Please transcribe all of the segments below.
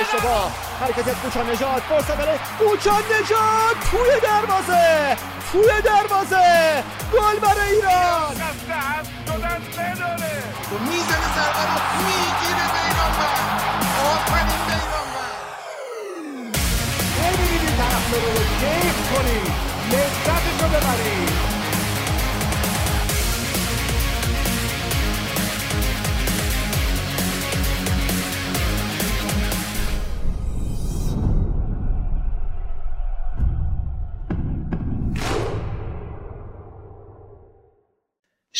اشتباه حرکت کوچا نجات فرصت برای کوچا نجات توی دروازه توی دروازه. گل برای ایران. می‌زنه ضربه رو می‌گیره بیرانوند آفرین بیرانوند ببینید این طرفدارا رو کیف کنید لذتش رو ببرید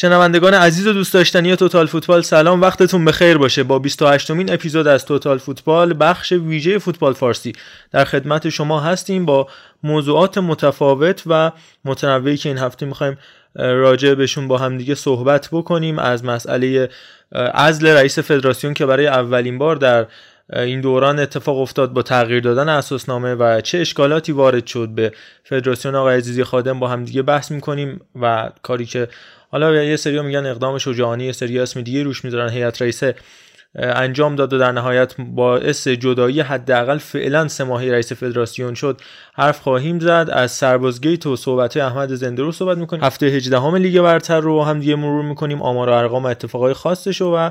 شنوندگان عزیز و دوست داشتنی توتال فوتبال سلام. وقتتون بخیر باشه. با 28 مین اپیزود از توتال فوتبال بخش ویژه فوتبال فارسی. در خدمت شما هستیم با موضوعات متفاوت و متنوعی که این هفته می‌خوایم راجع بهشون با همدیگه صحبت بکنیم. از مسئله عزل رئیس فدراسیون که برای اولین بار در این دوران اتفاق افتاد با تغییر دادن اساسنامه و چه اشکالاتی وارد شد به فدراسیون. آقای عزیزی خادم با همدیگه بحث می‌کنیم و کاری که حالا یه سری میگن اقدام شجاعانه یه سری اسم دیگه روش می‌ذارن هیئت رئیسه انجام داد و در نهایت باعث جدایی حداقل فعلا سه ماهی رئیس فدراسیون شد. حرف خواهیم زد. از سربازگیت و صحبت احمد زنده رو صحبت می‌کنیم. هفته 18 هم لیگ برتر رو هم دیگه مرور می‌کنیم. آمار و ارقام اتفاقای خاصش و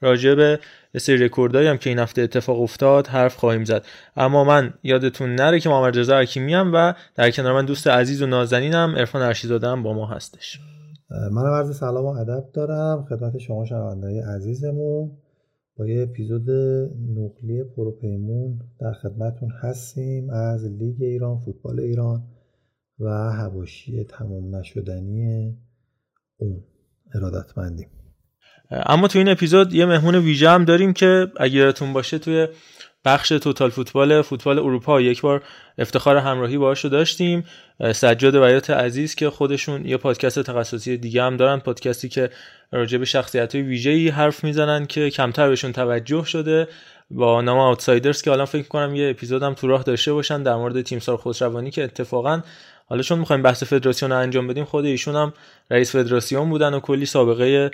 راجع به سری رکوردایی هم که این هفته اتفاق افتاد حرف خواهیم زد. اما من یادتون نره که محمد رضا حکیمی و در کنار من دوست عزیز و نازنینم عرفان ارشیزاده هم با ما هستش. منم عرض سلام و ادب دارم. خدمت شما شنوندههای عزیزمون. با یه اپیزود نقلی پروپیمون در خدمتون هستیم از لیگ ایران فوتبال ایران و هواشی تمام نشدنی اون ارادتمندیم. اما تو این اپیزود یه مهمون ویژه هم داریم که اگه باشه توی بخش توتال فوتبال فوتبال اروپا. یک بار افتخار همراهی باهاش داشتیم. سجاد بیات عزیز که خودشون یه پادکست تخصصی دیگه هم دارن پادکستی که راجع به شخصیت های ویژه‌ای حرف می‌زنن که کمتر بهشون توجه شده. با نام آوتسایدرز که الان فکر کنم یه اپیزودم تو راه داشته باشن در مورد تیمسار خسروانی که اتفاقا حالا چون می‌خوایم بحث فدراسیون رو انجام بدیم خود ایشون هم رئیس فدراسیون بودن و کلی سابقه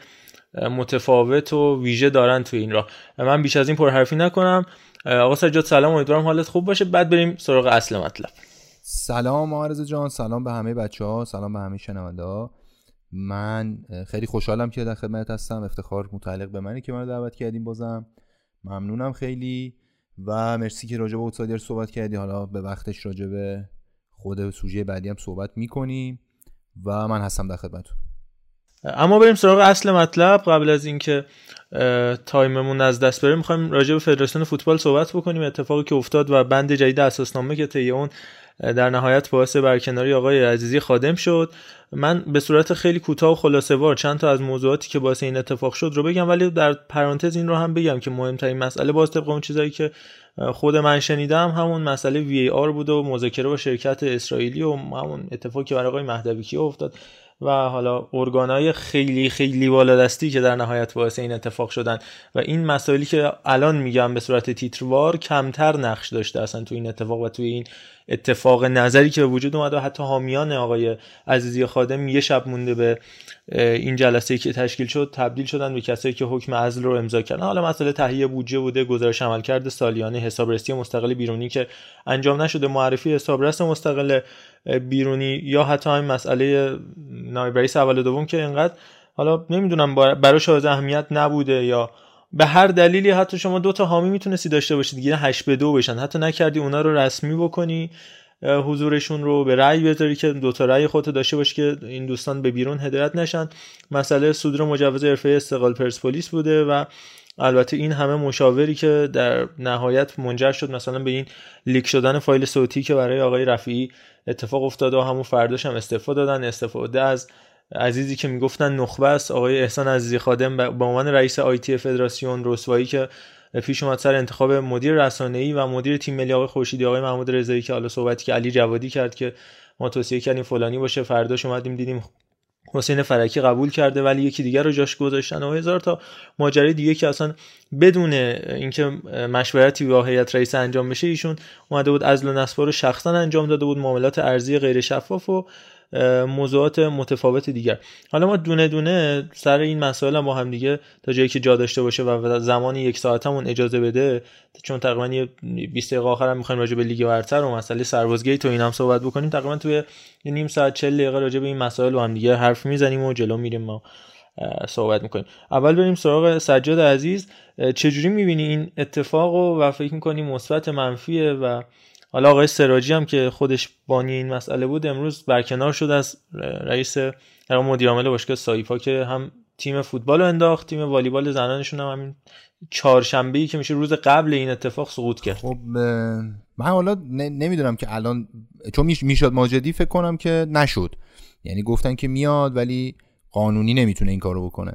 متفاوت و ویژه دارن تو این راه. من بیش از این پرحرفی نکنم. آقا سجاد سلام امیدوارم حالت خوب باشه. بعد بریم سراغ اصل مطلب. سلام آرزو جان سلام به همه بچه ها سلام به همه شنونده ها. من خیلی خوشحالم که در خدمت هستم. افتخار متعلق به منی که من دعوت کردیم بازم. ممنونم خیلی. و مرسی که راجع به اوتسایدر صحبت کردی. حالا به وقتش راجع به خود سوژه بعدی هم صحبت می‌کنیم. و من هستم در خدمتتون. اما بریم سراغ اصل مطلب. قبل از اینکه time مون از دست بره می‌خوایم راجع به فدراسیون فوتبال صحبت بکنیم. اتفاقی که افتاد و بند جدید اساسنامه که طی اون در نهایت باعث برکناری آقای عزیزی خادم شد. من به صورت خیلی کوتاه و خلاصه وار چند تا از موضوعاتی که باعث این اتفاق شد رو بگم ولی در پرانتز این رو هم بگم که مهمترین مسئله باز طبق اون چیزایی که خود من شنیدم همون مسئله VAR بود و مذاکره با شرکت اسرائیلی و همون اتفاقی که برای آقای مهدوی افتاد. و حالا ارگانهای خیلی خیلی بالادستی که در نهایت باعث این اتفاق شدن. و این مسائلی که الان میگم به صورت تیتروار کمتر نقش داشته اصلا تو این اتفاق و توی این اتفاق نظری که به وجود اومد و حتی حامیان آقای عزیزی خادم یه شب مونده به این جلسه که تشکیل شد تبدیل شدن به کسایی که حکم عزل رو امضا کردن. حالا مسئله تهیه بودجه بوده گزارش عملکرد سالیانه حسابرسی مستقل بیرونی که انجام نشده معرفی حسابرس مستقل بیرونی یا حتی این مسئله نایب رئیس اول دوم که اینقدر حالا نمی‌دونم براش از اهمیت نبوده یا به هر دلیلی حتی شما دو تا حامی می‌تونستی داشته باشید دیگه 8 به 2 بشن. حتی نکردی اونا رو رسمی بکنی حضورشون رو به رأی بذاری که دو تا رأی خودت داشته باشی که این دوستان به بیرون هدایت نشن. مسئله صدور مجوز حرفه استقلال پرسپولیس بوده و البته این همه مشاوری که در نهایت منجر شد مثلا به این لیک شدن فایل صوتی که برای آقای رفیعی اتفاق افتاده و همون فرداش هم استفاده دادن. استفاده از عزیزی که می‌گفتن نخبه است. آقای احسان عزیزی خادم به عنوان رئیس آیتی فدراسیون رسوایی که پیش اومد سر انتخاب مدیر رسانه‌ای و مدیر تیم ملی آقای خورشیدی آقای محمود رضایی که حالا صحبتی که علی جوادی کرد که ما توصیه کردیم فلانی باشه فرداش اومدیم دیدیم حسین فرکی قبول کرده ولی یکی دیگر رو جاش گذاشتن و هزار تا ماجرای دیگه که اصلا بدون اینکه مشورتی با هیئت رئیس انجام بشه ایشون اومده بود ازل و نصبا رو شخصا انجام داده بود معاملات ارزی غیر شفاف و موضوعات متفاوت دیگر. حالا ما دونه دونه سر این مسائل با هم دیگه تا جایی که جا داشته باشه و زمانی یک ساعتمون اجازه بده چون تقریبا 20 دقیقه آخر هم می‌خوایم راجع به لیگ برتر و مسئله سربازگیت و این هم صحبت بکنیم. تقریبا توی نیم ساعت 40 دقیقه راجع به این مسائل با هم دیگه حرف می‌زنیم و جلو میریم ما صحبت می‌کنیم. اول بریم سراغ سجاد عزیز. چجوری می‌بینی این اتفاق و فکر می‌کنی مثبت منفیه و حالا آقای سراجی هم که خودش بانی این مسئله بود امروز برکنار شد از رئیس مدیر عامل باشگاه سایپا که هم تیم فوتبال رو انداخت تیم والیبال زنانشون هم همین چهارشنبه که میشه روز قبل این اتفاق سقوط کرد. خب من حالا نمی‌دونم که الان چون می‌شد ماجدی فکر کنم که نشد. یعنی گفتن که میاد ولی قانونی نمی‌تونه این کارو بکنه.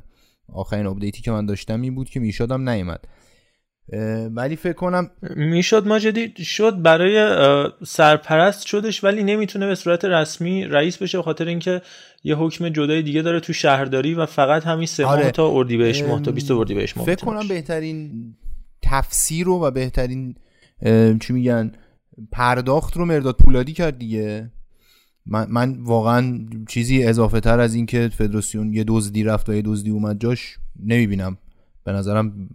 آخرین آپدیتی که من داشتم این بود که می‌شدم نیومد. ولی فکر کنم می‌شد ماجدی شد برای سرپرست شدش ولی نمی‌تونه به صورت رسمی رئیس بشه به خاطر اینکه یه حکم جدای دیگه داره تو شهرداری و فقط همین سه ماه آره. تا اردیبهشت ماه تا 20 اردیبهشت ماه فکر کنم بهترین تفسیر رو و بهترین چی میگن پرداخت رو مرداد پولادی کرد دیگه. من, من واقعا چیزی اضافه تر از این که فدراسیون یه دزدی رفت و یه دزدی اومد جاش نمی‌بینم. به نظرم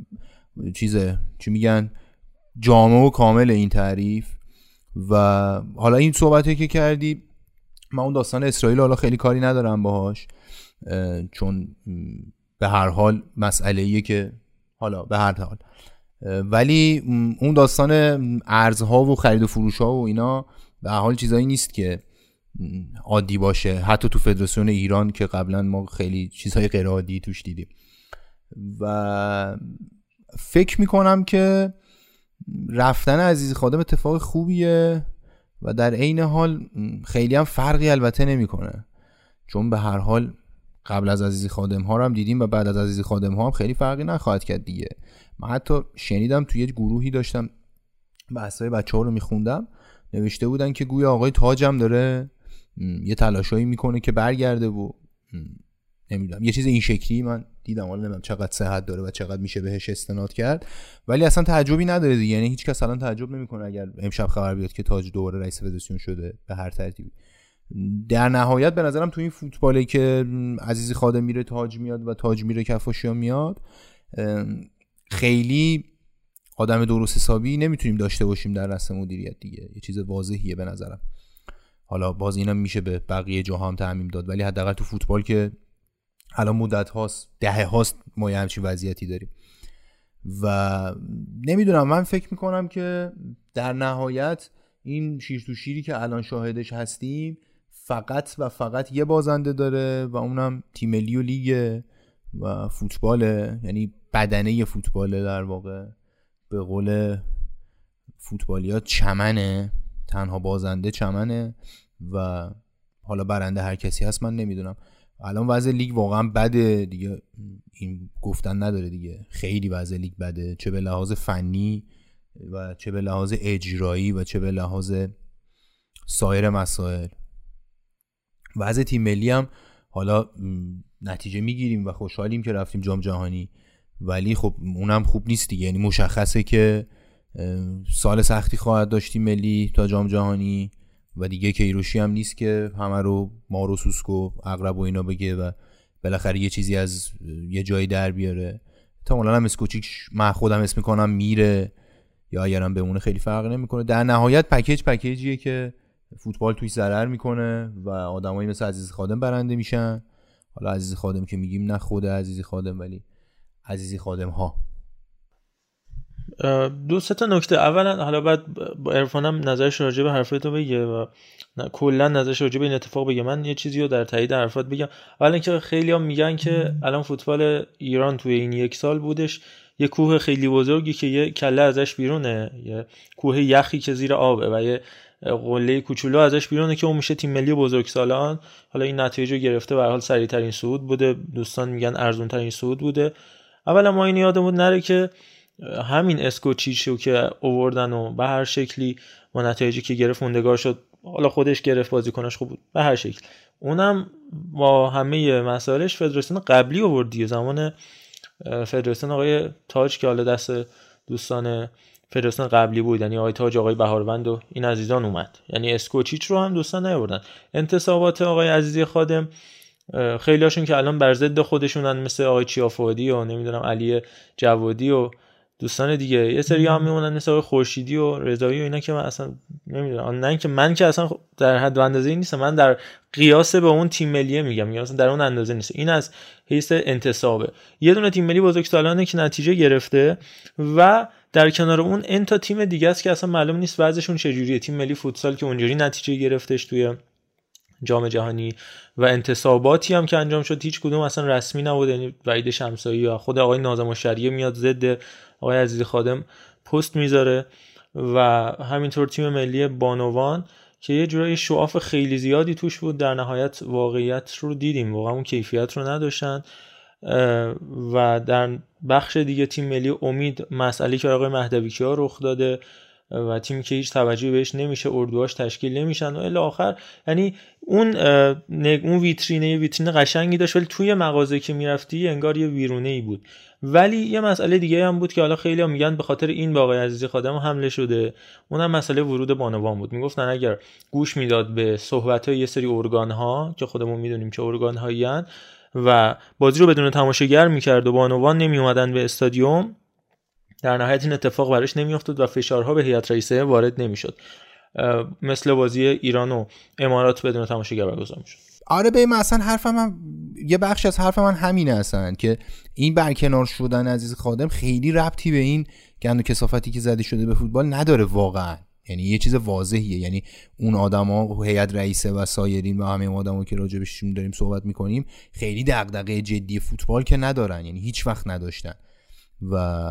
چیزه چی میگن؟ جامع و کامل این تعریف. و حالا این صحبتی که کردی من اون داستان اسرائیل حالا خیلی کاری ندارم باهاش چون به هر حال مسئله ایه که حالا به هر حال. ولی اون داستان ارزها و خرید و فروش ها و اینا به حال چیزایی نیست که عادی باشه. حتی تو فدراسیون ایران که قبلا ما خیلی چیزهای غیر عادی توش دیدیم. و فکر می‌کنم که رفتن عزیز خادم اتفاق خوبیه و در عین حال خیلی هم فرقی البته نمی‌کنه. چون به هر حال قبل از عزیزی خادم ها رو هم دیدیم و بعد از عزیزی خادم ها هم خیلی فرقی نخواهد کرد دیگه. من حتی شنیدم توی یه گروهی داشتم بحثای بچه ها رو میخوندم نوشته بودن که گویا آقای تاجم داره یه تلاشایی می‌کنه که برگرده و نمی‌دونم یه چیز این شکلی من دیدم حالا نمی‌دونم چقدر صحت داره و چقدر میشه بهش استناد کرد. ولی اصلا تعجبی نداره دیگه. یعنی هیچ کس الان تعجب نمی‌کنه اگر امشب خبر بیاد که تاج دوباره رئیس فدراسیون شده به هر ترتیبی. در نهایت به نظرم تو این فوتبالی که عزیزی خادم میره تاج میاد و تاج میره کفاشیا میاد خیلی آدم درست حسابی نمی‌تونیم داشته باشیم در رسم مدیریت دیگه. یه چیز واضحیه به نظرم. حالا باز اینم میشه به بقیه جاها هم تعمیم داد. ولی حداقل تو فوتبال که الان مدت هاست دهه هاست ما یه همچین وضعیتی داریم. و نمی‌دونم من فکر می‌کنم که در نهایت این شیر تو شیری که الان شاهدش هستیم فقط و فقط یه بازنده داره و اونم تیملی و لیگ و فوتباله. یعنی بدنه فوتباله در واقع. به قول فوتبالیات چمنه تنها بازنده چمنه و حالا برنده هر کسی هست من نمی‌دونم. الان وضع لیگ واقعا بده دیگه. این گفتن نداره دیگه. خیلی وضع لیگ بده. چه به لحاظ فنی و چه به لحاظ اجرایی و چه به لحاظ سایر مسائل. وضع تیم ملی هم حالا نتیجه می‌گیریم و خوشحالیم که رفتیم جام جهانی. ولی خب اونم خوب نیست دیگه. یعنی مشخصه که سال سختی خواهد داشتیم ملی تا جام جهانی. و دیگه کیروشی هم نیست که همه رو مارو سوسکو اقرب و اینا بگه و بالاخره یه چیزی از یه جایی در بیاره. تا هم اسکوچیک من خودم اسم می‌کنم میره یا اگرم بمونه خیلی فرق نمی‌کنه. در نهایت پکیج پکیجیه که فوتبال توی ضرر می‌کنه و آدمایی مثل عزیز خادم برنده میشن. حالا عزیز خادم که میگیم نه خود عزیزی خادم ولی عزیزی خادم ها دو سه تا نکته. اولا حالا بعد با عرفانم نظرش راجع به حرفای تو بگه و کلا نظرش راجع به این اتفاق بگه. من یه چیزی رو در تایید حرفات بگم. اولا اینکه خیلی هم میگن که الان فوتبال ایران توی این یک سال بودش یه کوه خیلی بزرگی که یه کله ازش بیرونه یه کوه یخی که زیر آبه و یه قله کوچولو ازش بیرونه که اون میشه تیم ملی بزرگسالان حالا این نتیجه رو گرفته به حال سریع ترین صعود بوده. دوستان میگن ارزون ترین صعود بوده. اولا ما این یادمون نره که همین اسکوچیچو که اووردن و به هر شکلی ما نتایجی که گرفت موندگار شد. حالا خودش گرفت بازیکنش خوب بود. به هر شکل. اونم با همه مسائلش فدراسیون قبلی آورد دیگه. زمان فدراسیون آقای تاج که حالا دست دوستان فدراسیون قبلی بود. یعنی آقای تاج آقای بهاروند و این عزیزان اومد. یعنی اسکوچیچ رو هم دوستان نیاوردن. انتصابات آقای عزیزی خادم خیلی هاشون که الان بر ضد خودشونن مثل آقای چیافادی و نمی‌دونم علی جوادی و دوستان دیگه. یه سری هم میمونن مثل خورشیدی و رضایی و اینا که من اصلا نمی‌دونم. نه که من که اصلا در حد و اندازه نیست من در قیاس به اون تیم ملیه میگم. میگم اصلا در اون اندازه نیست. این از حیث انتصابه. یه دونه تیم ملی بزرگسالانه که نتیجه گرفته و در کنار اون ان تا تیم دیگه است که اصلا معلوم نیست وضعشون چجوریه. تیم ملی فوتسال که اونجوری نتیجه گرفتش توی جام جهانی و انتصاباتی هم که انجام شد هیچ کدوم اصلا رسمی نبود یعنی وعید شمسایی یا خود آقای ناظم شریعه میاد ضد آقای عزیزی خادم پست می‌ذاره و همینطور تیم ملی بانوان که یه جورایی شعاف خیلی زیادی توش بود در نهایت واقعیت رو دیدیم. واقعا اون کیفیت رو نداشتن. و در بخش دیگه تیم ملی امید مسئله که آقای مهدوی رخ داده و تیمی که هیچ توجهی بهش نمیشه اردوهاش تشکیل نمیشن و الی آخر. یعنی اون اون ویترینه ویترین قشنگی داشت ولی توی مغازه که می‌رفتی انگار یه ویرونه ای بود. ولی یه مسئله دیگه هم بود که حالا خیلی هم میگن به خاطر این به آقای عزیزی خادم حمله شده. اونم مسئله ورود بانوان بود. می‌گفتن اگر گوش می‌داد به صحبت های یه سری ارگان ها که خودمون می‌دونیم که ارگان هایی و بازی رو بدون تماشاگر می‌کرد و بانوان نمی اومدن به استادیوم در نهایت این اتفاق براش نمیافتاد و فشارها به هیئت رئیسه وارد نمی‌شد. مثل بازی ایران و امارات بدون تماشاگر برگزار می‌شد. آره به اصلا حرف من یه بخش از حرف من همینه اصلا که این برکنار شدن عزیز خادم خیلی ربطی به این گند و کسافتی که زده شده به فوتبال نداره واقعا. یعنی یه چیز واضحیه. یعنی اون آدما هیئت رئیسه و سایرین و همه آدما که راجبشون داریم صحبت می‌کنیم خیلی دغدغه جدی فوتبال که ندارن. یعنی هیچ وقت نداشتن. و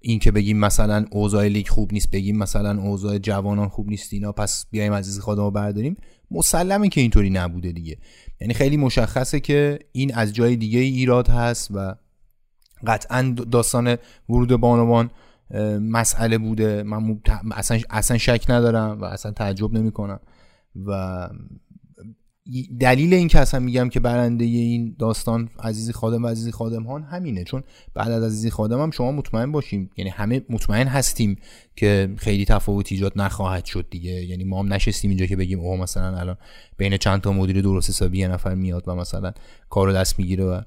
این که بگیم مثلا اوضاع لیگ خوب نیست بگیم مثلا اوضاع جوانان خوب نیست اینا پس بیایم عزیز خودمو برداریم. مسلمه که اینطوری نبوده دیگه. یعنی خیلی مشخصه که این از جای دیگه ایراد هست و قطعا داستان ورود بانوان مسئله بوده. من اصلا, اصلا شک ندارم و اصلا تعجب نمی کنم و دلیل این که اصلا میگم که برنده این داستان عزیزی خادم و عزیزی خادم هان همینه. چون بعد از عزیزی خادم هم شما مطمئن باشیم. یعنی همه مطمئن هستیم که خیلی تفاوت ایجاد نخواهد شد دیگه. یعنی ما هم نشستیم اینجا که بگیم اوه مثلا الان بین چند تا مدیر درست حسابی یه نفر میاد و مثلا کارو دست می‌گیره و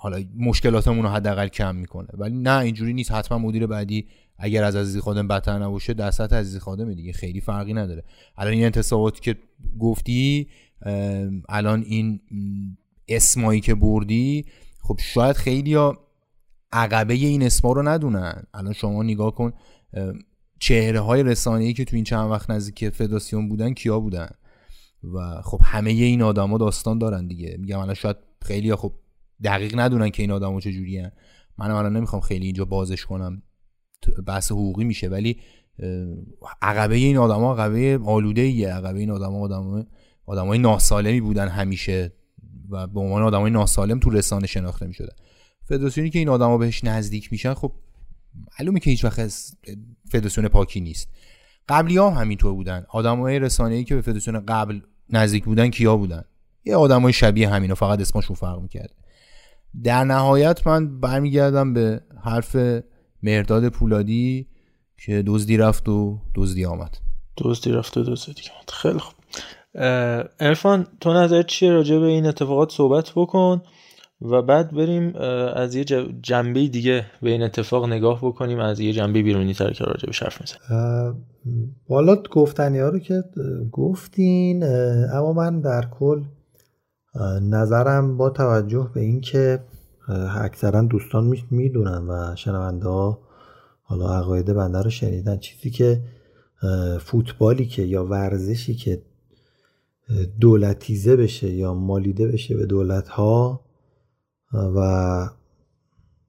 حالا مشکلاتمون رو حداقل کم می‌کنه. ولی نه اینجوری نیست. حتما مدیر بعدی اگر از عزیزی خادم بدتر نباشه در سطح عزیزی خادم دیگه. خیلی فرقی نداره. الان این انتصاباتی که گفتی الان این اسمایی که بردی خب شاید خیلی ها عقبه این اسما رو ندونن. الان شما نگاه کن چهره های رسانه که تو این چند وقت نزدیک فدراسیون بودن کیا بودن؟ و خب همه این آدما داستان دارن دیگه. میگم الان شاید خیلی ها خب دقیق ندونن که این آدما چجوری هن. من الان نمی‌خوام خیلی اینجا بازش کنم. بحث حقوقی میشه ولی عقبه این آدما عقبه آلوده ایه عقبه این آدما آدم آدمای ناسالمی بودن همیشه و به عنوان آدمای ناسالم تو رسانه شناخته می‌شدن. فدراسیونی که این آدما بهش نزدیک میشن خب معلومه که هیچ وقت فدراسیون پاکی نیست. قبلی ها هم همینطور بودن. آدمای رسانه ای که به فدراسیون قبل نزدیک بودن کیا بودن؟ یه آدمای شبیه همینو فقط اسمشون فرق می‌کرد. در نهایت من برمیگردم به حرف مرداد پولادی که دزدی رفت و دزدی آمد. دزدی رفت و دزدی آمد. خیلی خوب. ارفان تو نظر چیه راجع به این اتفاقات؟ صحبت بکن و بعد بریم از یه جنبه دیگه به این اتفاق نگاه بکنیم از یه جنبه بیرونی تر که راجع به حرف می‌زنیم. والا گفتنی ها رو که گفتین اما من در کل نظرم با توجه به اینکه اکثرا دوستان می‌دونن و شنونده ها حالا عقاید بنده رو شنیدن چیزی که فوتبالی که یا ورزشی که دولتیزه بشه یا مالیده بشه به دولت ها و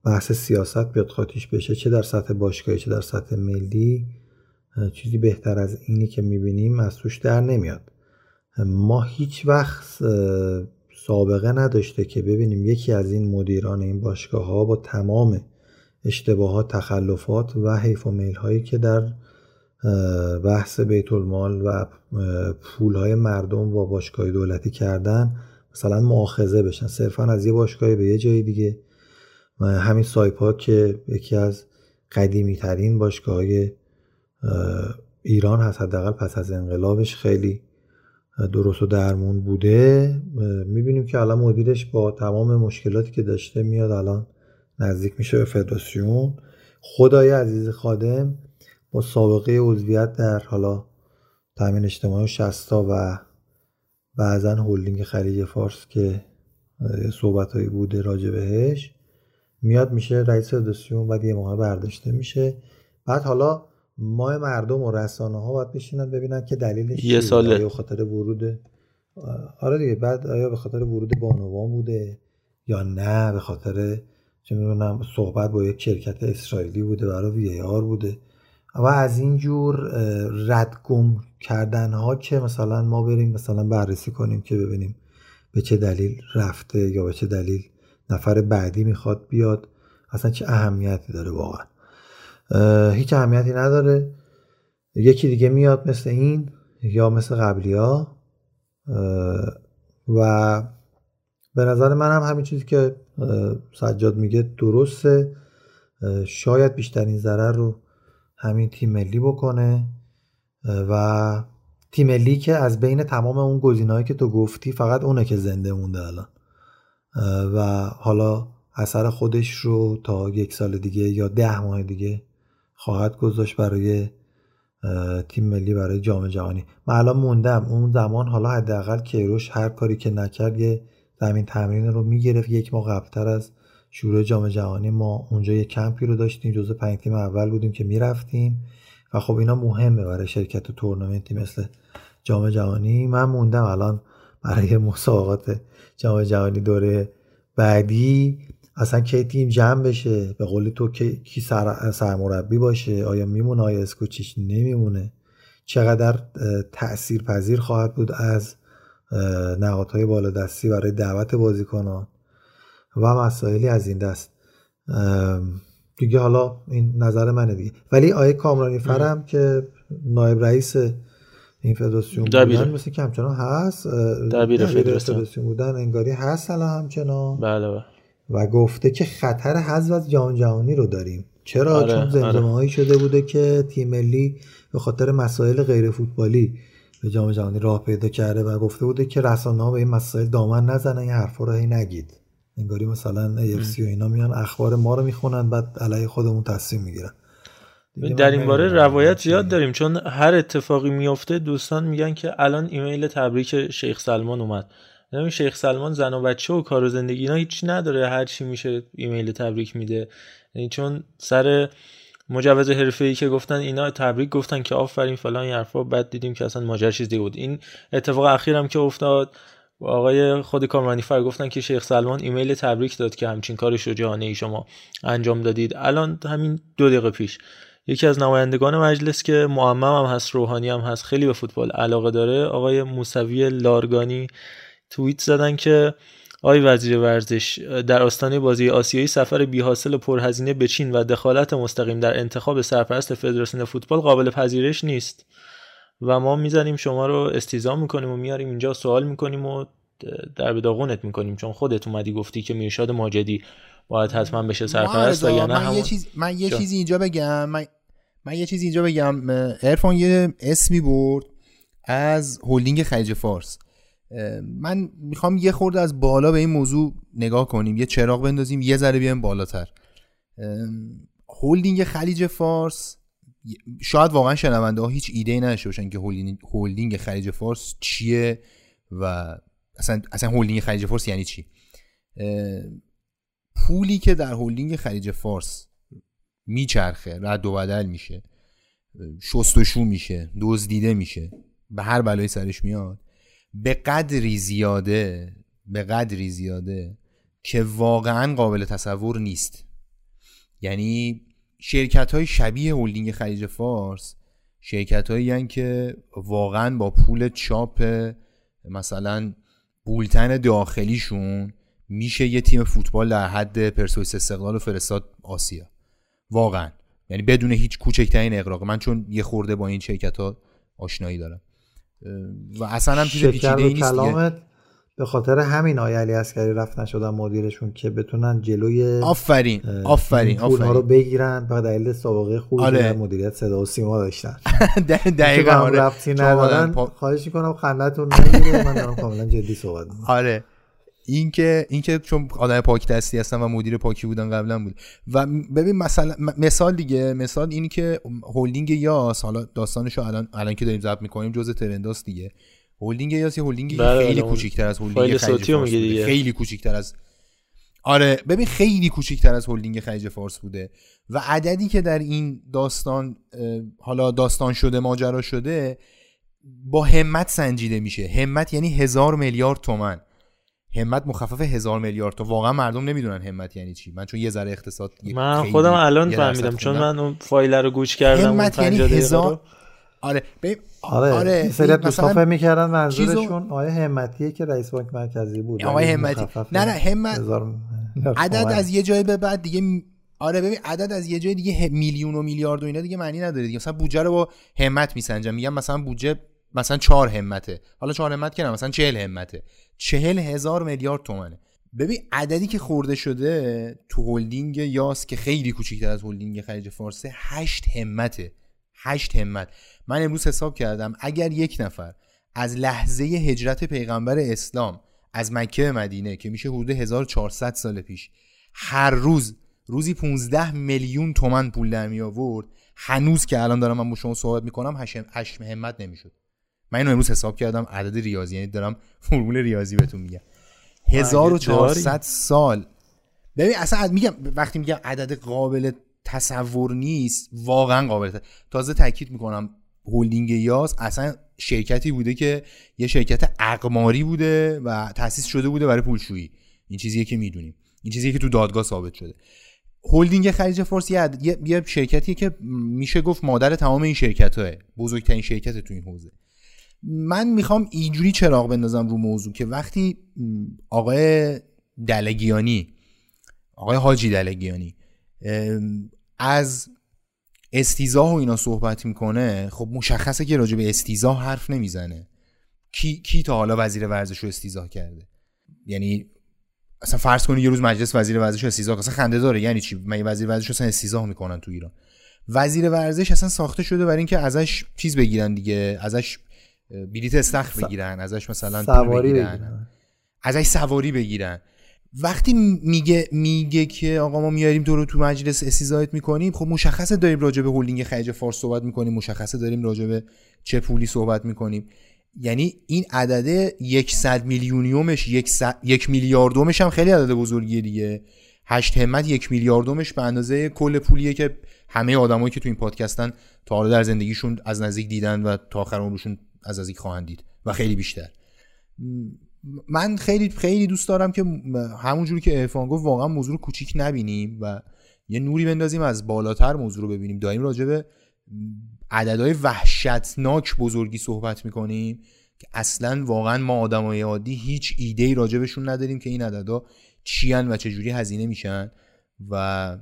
بحث سیاست بیاد خاطیش بشه چه در سطح باشگاهی چه در سطح ملی چیزی بهتر از اینی که می‌بینیم از توش در نمیاد. ما هیچ وقت سابقه نداشته که ببینیم یکی از این مدیران این باشگاه ها با تمام اشتباهات تخلفات و حیف و میل هایی که در بحث بیت المال و پول های مردم و باشگاه دولتی کردن مثلا مؤاخذه بشن. صرفا از یه باشگاه به یه جای دیگه. همین سایپا که یکی از قدیمی ترین باشگاه ایران هست حداقل پس از انقلابش خیلی درست و درمون بوده می‌بینیم که الان مدیرش با تمام مشکلاتی که داشته میاد الان نزدیک میشه به فدراسیون. خدای عزیز خادم با سابقه عضویت در حالا تامین اجتماعی و شستا و بعضا هلدینگ خلیج فارس که صحبت هایی بوده راجع بهش میاد میشه رئیس فدراسیون بعد یه ماه برداشته میشه. بعد حالا ما مردم و رسانه ها باید بشینن ببینن که دلیلش یه ساله. به خاطر ورود آره دیگه بعد آیا به خاطر ورود بانوان بوده یا نه؟ به خاطر چه می‌دونم صحبت با یک شرکت اسرائیلی بوده برای وی آر بوده. و از این جور ردگم کردن ها که مثلا ما بریم مثلا بررسی کنیم که ببینیم به چه دلیل رفته یا به چه دلیل نفر بعدی می‌خواد بیاد اصلا چه اهمیتی داره واقعا؟ هیچ اهمیتی نداره. یکی دیگه میاد مثل این یا مثل قبلی ها. و به نظر من هم همین چیزی که سجاد میگه درسته. شاید بیشترین ضرر رو همین تیم ملی بکنه. و تیم ملی که از بین تمام اون گزینه‌هایی که تو گفتی فقط اونه که زنده مونده الان. و حالا اثر خودش رو تا یک سال دیگه یا ده ماه دیگه خواهد گذاشت برای تیم ملی برای جام جهانی. من الان موندم. اون زمان حالا حداقل کیروش هر کاری که نکرد یه زمین تمرین رو می‌گرفت. یک ماه قبلتر از شروع جام جهانی ما اونجا یه کمپی رو داشتیم. جزو پنج تیم اول بودیم که می‌رفتیم. و خب اینا مهمه برای شرکت تو تورنمنتی مثل جام جهانی. من موندم الان برای مسابقات جام جهانی دوره بعدی اصلا کی تیم جمع بشه؟ به قول تو کی سر سرمربی باشه؟ آیا میمونه آیا اسکوچیش نمیمونه؟ چقدر تأثیر پذیر خواهد بود از نهادهای بالادستی برای دعوت بازیکنان و مسائلی از این دست. دیگه حالا این نظر منه دیگه. ولی آیه کامرانی فرم که نایب رئیس این فدراسیون بودن مثل که همچنان هست دبیر فدراسیون بودن انگاری هست الان همچنان. بله بله. و گفته که خطر حذف از جام جهانی رو داریم. چرا؟ آره، چون زمزمه آره. شده بوده که تیم ملی به خاطر مسائل غیر فوتبالی به جام جهانی راه پیدا کرده و گفته بوده که رسانه ها به این مسائل دامن نزنن این حرفا رو هی نگید. انگاری مثلا AFC و اینا میان اخبار ما رو می‌خونن بعد علیه خودمون تصمیم می‌گیرن. در این باره روایت زیاد داریم چون هر اتفاقی میفته دوستان میگن که الان ایمیل تبریک شیخ سلمان اومد. نمی شیخ سلمان زن و بچه و کار و زندگی اینا هیچی نداره. هر چی میشه ایمیل تبریک میده. یعنی چون سر مجوز حرفه ای که گفتن اینا تبریک گفتن که آفرین فلان این حرفا. بعد دیدیم که اصلا ماجرا چیزی بود. این اتفاق اخیرم که افتاد آقای خود کامرانی فر گفتن که شیخ سلمان ایمیل تبریک داد که همچین کار شجاعانه ای شما انجام دادید. الان همین دو دقیقه پیش یکی از نمایندگان مجلس که معمم هم هست روحانی هم هست خیلی به فوتبال علاقه داره آقای موسوی لارگانی. توییت زدن که آقای وزیر ورزش در آستانه بازی آسیایی سفر بی حاصل پرهزینه به چین و دخالت مستقیم در انتخاب سرپرست فدراسیون فوتبال قابل پذیرش نیست. و ما می‌زنیم شما رو استیزام می‌کنیم و میاریم اینجا سوال می‌کنیم و در بداغونت می‌کنیم. چون خودت اومدی گفتی که میرشاد ماجدی باید حتما بشه سرپرست و من, همون... یه چیز من یه چیزی اینجا بگم. من, من یه چیزی اینجا بگم. ارفان یه اسمی برد از هلدینگ خلیج فارس. من می‌خوام یه خورده از بالا به این موضوع نگاه کنیم یه چراغ بندازیم یه ذره بیایم بالاتر. هولدینگ خلیج فارس شاید واقعا شنونده ها هیچ ایده ای نداشته باشن که هولدینگ خلیج فارس چیه و اصلا اصلا هولدینگ خلیج فارس یعنی چی؟ پولی که در هولدینگ خلیج فارس میچرخه رد و بدل میشه شست و شو میشه دزدیده میشه به هر بلایی سرش میاد به قدری زیاده به قدری زیاده که واقعا قابل تصور نیست. یعنی شرکت های شبیه هولدینگ خلیج فارس شرکت هایی که واقعا با پول چاپ مثلا بولتن داخلیشون میشه یه تیم فوتبال در حد پرسویس استقلال و فرستاد آسیا. واقعا. یعنی بدون هیچ کوچکترین اقراق من چون یه خورده با این شرکت ها آشنایی دارم. و اصلا هم چیز پیچیده نیست کلامت. به خاطر همین آقای علی عسکری رفت نشدن مدیرشون که بتونن جلوی آفرین آفرین پولها رو آفرین. بگیرن به دلیل سابقه خوبی آره. در مدیریت صدا و سیما داشتن. دقیقا آره. شما ندارن. خواهش می‌کنم خندتون نگیره من دارم کاملا جدی صحبت آره. این که این که چون آدم پاک دستی هستن و مدیر پاکی بودن قبلا بود. و ببین مثلا مثال دیگه مثال اینی که هلدینگ یاس حالا داستانشو الان الان که داریم ضبط می‌کنیم جزء trend هاست دیگه. هلدینگ یاس یه هلدینگ بله، خیلی بله، اون کوچیک‌تر از هلدینگ خلیج رو. خیلی کوچیک‌تر از آره ببین خیلی کوچیک‌تر از هلدینگ خلیج فارس بوده. و عددی که در این داستان حالا داستان شده ماجرا شده با همت سنجیده میشه. همت یعنی هزار میلیارد تومن. همت مخفف هزار میلیارد تا واقعا مردم نمی‌دونن همت یعنی چی من چون یه ذره اقتصاد من خودم الان فهمیدم چون. من اون فایل رو گوش کردم اون همت یعنی 50 دقیقه هزار. آره ببین آره, آره سری دوستان فکر می‌کردن چیزو- منظورشون آقای همتیه که رئیس بانک مرکزی بود آقای ولی همتی. نه، نه، همت- هزار عدد. از یه جای به بعد دیگه آره ببین عدد از یه جای دیگه میلیون و میلیارد و اینا دیگه معنی نداره دیگه مثلا بودجه رو با همت میسنجم میگم مثلا بودجه مثلا چهار همته. حالا چهار همت که نه مثلا چهل همته. چهل هزار میلیارد تومنه. ببین عددی که خورده شده تو هلدینگ یاس که خیلی کوچیکتر از هلدینگ خلیج فارسه هشت همته. هشت همت. من امروز حساب کردم اگر یک نفر از لحظه هجرت پیغمبر اسلام از مکه به مدینه که میشه حدود 1400 سال پیش هر روز روزی 15 میلیون تومن پول در می آورد هنوز که الان دارم من با شما صحبت می‌کنم هشت همت نمی‌شد. من امروز حساب کردم عدد ریاضی یعنی دارم فرمول ریاضی بهتون میگم. 1400 سال. ببین اصلا میگم وقتی میگم عدد قابل تصور نیست واقعا قابل. تازه تاکید می‌کنم هلدینگ یاس اصلا شرکتی بوده که یه شرکت اقماری بوده و تأسیس شده بوده برای پولشویی. این چیزیه که می‌دونیم. این چیزیه که تو دادگاه ثابت شده. هلدینگ خلیج فارس یه،, یه شرکتیه که میشه گفت مادر تمام این شرکت های بزرگترین شرکت تو این حوزه. من می‌خوام اینجوری چراغ بندازم رو موضوع که وقتی آقای دلگیانی آقای حاجی دلگیانی از استیزاه و اینا صحبت می‌کنه خب مشخصه که راجع به استیزاه حرف نمی‌زنه. کی, کی تا حالا وزیر ورزش رو استیزاه کرده؟ یعنی اصلا فرض کنی یه روز مجلس وزیر ورزش استیزاه. اصلا خنده داره. یعنی چی؟ مگه وزیر ورزش اصلا استیزاه می‌کنن تو ایران؟ وزیر ورزش اصلا ساخته شده برای اینکه ازش چیز بگیرن دیگه ازش بلیت استخر بگیرن ازش مثلا سواری بگیرن. بگیرن. ازش سواری بگیرن وقتی میگه میگه که آقا ما میاریم تو رو تو مجلس استیزایت می‌کنیم خب مشخصه داریم راجع به هلدینگ خلیج فارس صحبت می‌کنیم مشخصه داریم راجع به چه پولی صحبت می‌کنیم یعنی این عدد یکصد میلیونیومش یک, س- یک میلیاردومش هم خیلی عدد بزرگیه دیگه هشت همت یک میلیاردومش به اندازه کل پولیه که همه آدمایی که تو این پادکستن تا حالا در زندگیشون از نزدیک دیدن و تا آخر عمرشون از نزدیک خواهند دید و خیلی بیشتر. من خیلی خیلی دوست دارم که همونجوری که ارفان گفت واقعا موضوع رو کوچیک نبینیم و یه نوری بندازیم از بالاتر موضوع رو ببینیم. داریم راجع به عددهای وحشتناک بزرگی صحبت می‌کنیم که اصلا واقعا ما آدمای عادی هیچ ایده ای راجبشون نداریم که این عددا چیان و چجوری هزینه میشن. و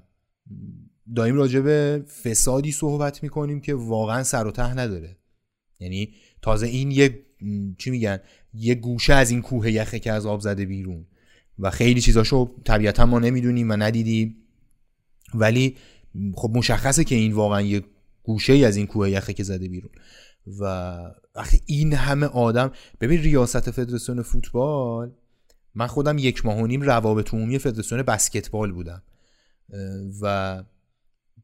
داریم راجع به فسادی صحبت می‌کنیم که واقعا سر و ته نداره. یعنی تازه این یه چی میگن یه گوشه از این کوه یخه که از آب زده بیرون. و خیلی چیزاشو طبیعتا ما نمی‌دونیم و ندیدیم. ولی خب مشخصه که این واقعا یه گوشه از این کوه یخه که زده بیرون. و وقتی این همه آدم ببین ریاست فدراسیون فوتبال من خودم یک ماه و نیم روابط عمومی فدراسیون بسکتبال بودم. و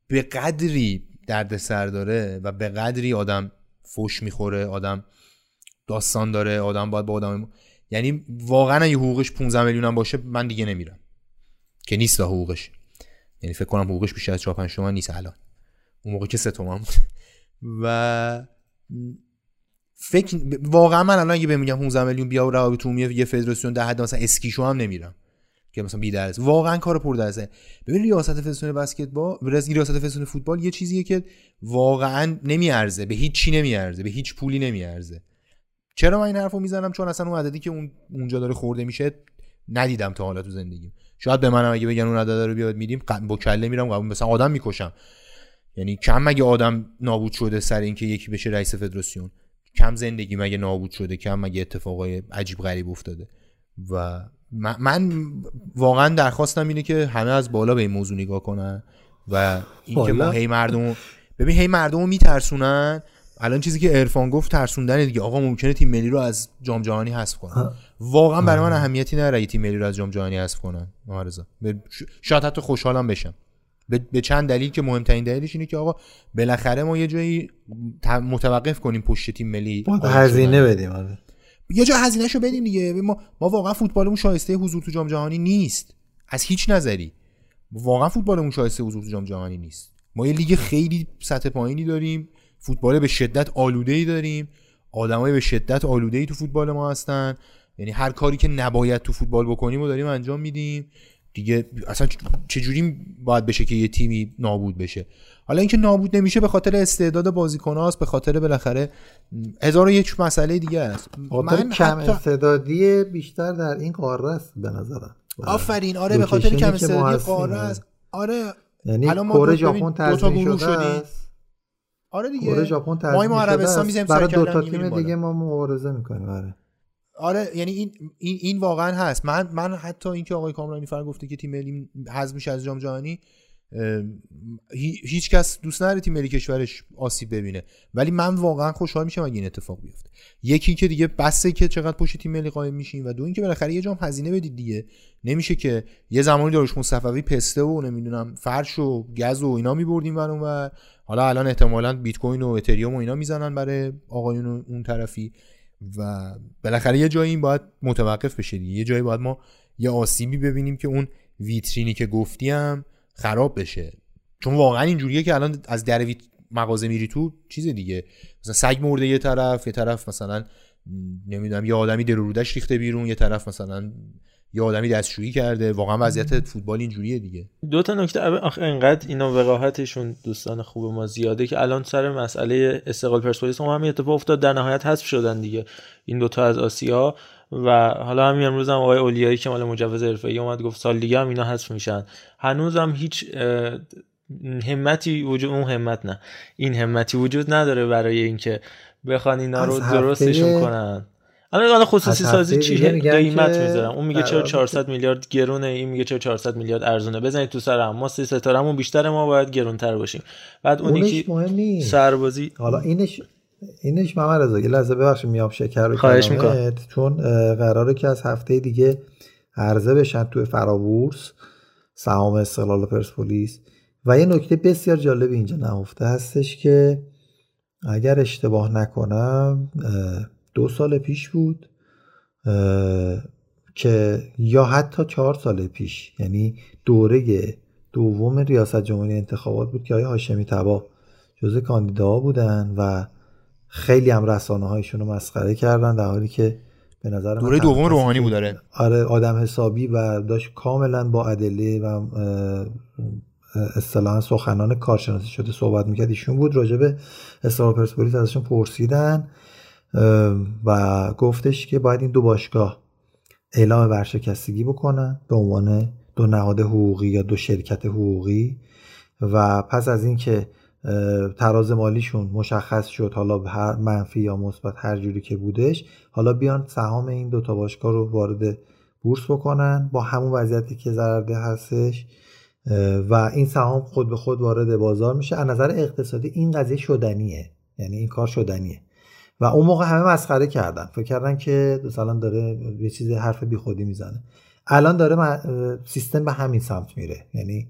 به قدری درد سر داره و به قدری آدم فوش می‌خوره آدم داستان داره آدم باید با آدم یعنی واقعا اگه حقوقش 15 میلیون هم باشه من دیگه نمیرم. که نیست حقوقش. یعنی فکر کنم حقوقش بیشتر از 4 5 تومن نیست الان. اون موقع که 3 تومن بود. و فکر واقعا من الان اگه بهم میگم 15 میلیون بیا و روابط عمومی یه فدراسیون در حد مثلا اسکیشو هم نمیرم. که مثلا بی واقعا کار پر درسه ببین ریاست فدراسیون بسکتبال ریاست فدراسیون فوتبال یه چیزیه که واقعا نمیارزه. به هیچ چی نمیارزه. به هیچ پولی نمیارزه. چرا من این حرفو می‌زنم؟ چون اصلا اون عددی که اون اونجا داره خورده میشه ندیدم تا حالا تو زندگیم. شاید به منم اگه بگن اون عدد رو بیاد میدیم با کله میرم قبول مثلا آدم می‌کشم. یعنی کم مگه آدم نابود شده سر اینکه یکی بشه رئیس فدراسیون؟ کم زندگی مگه نابود شده؟ کم مگه اتفاقای عجیب غریب افتاده؟ و من, واقعا درخواستم اینه که همه از بالا به این موضوع نگاه کنن و اینکه ما هی مردم ببین هی مردم رو میترسونن. الان چیزی که ارفان گفت ترسوندن دیگه. آقا ممکنه تیم ملی رو از جام جهانی حذف کنن. واقعا برای من اهمیتی نداره تیم ملی رو از جام جهانی حذف کنن. معرضا شاید حتی خوشحالم بشم. به چند دلیل که مهمترین دلیلش اینه که آقا بالاخره ما یه جایی متوقف کنیم پشت تیم ملی هزینه بدیم آره. یه جا هزینهشو بدیم دیگه. ما ما واقعا فوتبالمون شایسته حضور تو جام جهانی نیست. از هیچ نظری. واقعا فوتبالمون شایسته حضور تو جام جهانی نیست. ما یه لیگ خیلی سطح پایینی داریم. فوتبال به شدت آلوده ای داریم. آدمای به شدت آلوده ای تو فوتبال ما هستن. یعنی هر کاری که نباید تو فوتبال بکنیم و داریم انجام میدیم. دیگه اصلا چجوری باید بشه که یه تیمی نابود بشه؟ حالا اینکه نابود نمیشه به خاطر استعداد بازیکناست به خاطر بالاخره هزار و یک مسئله دیگه است. من کم استعدادی بیشتر در این قاره است به نظرم. آفرین آره به خاطر کم استعدادی قاره است. آره یعنی کره ژاپن تضمین شده است. آره دیگه کره ژاپن تضمین ما عربستان می‌زنیم برای دو تا تیم دیگه ما مبارزه می‌کنیم آره. آره یعنی این این, این واقعا هست. من من حتی اینکه آقای کامرانی فر گفته که تیم ملی حذف میشه از جام جهانی هیچ کس دوست نداره تیم ملی کشورش آسیب ببینه. ولی من واقعا خوشحال میشم اگه این اتفاق بیفته. یکی که دیگه بسه که چقدر پشت تیم ملی قایم میشیم و دو اینکه بالاخره یه جام هزینه بدید دیگه. نمیشه که یه زمانی داروش مصطفی پسته و نمی‌دونم فرش و گز و اینا میبردیم برون و حالا الان احتمالا بیت کوین و اتریوم و اینا می‌زنن برای آقایون اون طرفی. و بالاخره یه جایی این باید متوقف بشه دیگه. یه جایی باید ما یه آسیبی ببینیم که اون ویترینی که گفتیم خراب بشه. چون واقعا اینجوریه که الان از در ویت مغازه میری تو چیز دیگه. مثلا سگ مرده یه طرف یه طرف مثلا نمی‌دونم یه آدمی در رودش ریخته بیرون یه طرف مثلا یه آدمی دستشویی کرده. واقعا وضعیت فوتبال اینجوریه دیگه. دو تا نکته. آخه انقدر اینا وقاحتشون دوستان خوب ما زیاده که الان سر مسئله استقلال پرسپولیس هم همین اتفاق افتاد. در نهایت حذف شدن دیگه این دوتا از آسیا. و حالا همین امروز هم آقای اولیایی که مال مجوز حرفه‌ای اومد گفت سال دیگه هم اینا حذف میشن. هنوز هم هیچ همتی وجود اون همت نه. این همتی وجود نداره برای اینکه بخوان اینا رو درستشون کنن. الان خصوصی سازی چی قیمت می‌ذارم. اون میگه چرا 400 میلیارد گرونه این میگه چرا 400 میلیارد ارزونه. بزنید تو سر هم ما سه ستارمون بیشتر ما باید گرونتر باشیم. بعد اونی که سربازی حالا اینش اینش محمد رضا یه لحظه ببخشید میام شکر رو خواهش می‌کنم. چون قراره که از هفته دیگه عرضه بشن تو فرابورس سهام استقلال پرسپولیس. و یه نکته بسیار جالب اینجا نهفته هستش که اگر اشتباه نکنم دو سال پیش بود که یا حتی چهار سال پیش یعنی دوره دوم ریاست جمهوری انتخابات بود که آیا هاشمی تبا جزء کاندیداها بودن و خیلی هم رسانه هایشون رو مسخره کردن در حالی که به نظر دوره دوم روحانی بود داره آره آدم حسابی و داشت کاملا با ادله و اصطلاحا سخنان کارشناسی شده صحبت می‌کرد. ایشون بود راجع به استقلال پرسپولیس ازشون پرسیدن. و گفتش که باید این دو باشگاه اعلام ورشکستگی بکنن به عنوان دو نهاد حقوقی یا دو شرکت حقوقی و پس از اینکه تراز مالیشون مشخص شد حالا منفی یا مثبت هر جوری که بودش حالا بیان سهام این دو تا باشگاه رو وارد بورس بکنن با همون وضعیتی که ضررده هستش و این سهام خود به خود وارد بازار میشه. از نظر اقتصادی این قضیه شدنیه یعنی این کار شدنیه. و اون موقع همه مسخره کردن. فکر کردن که مثلا داره یه چیز حرف بیخودی می‌زنه. الان داره سیستم به همین سمت میره. یعنی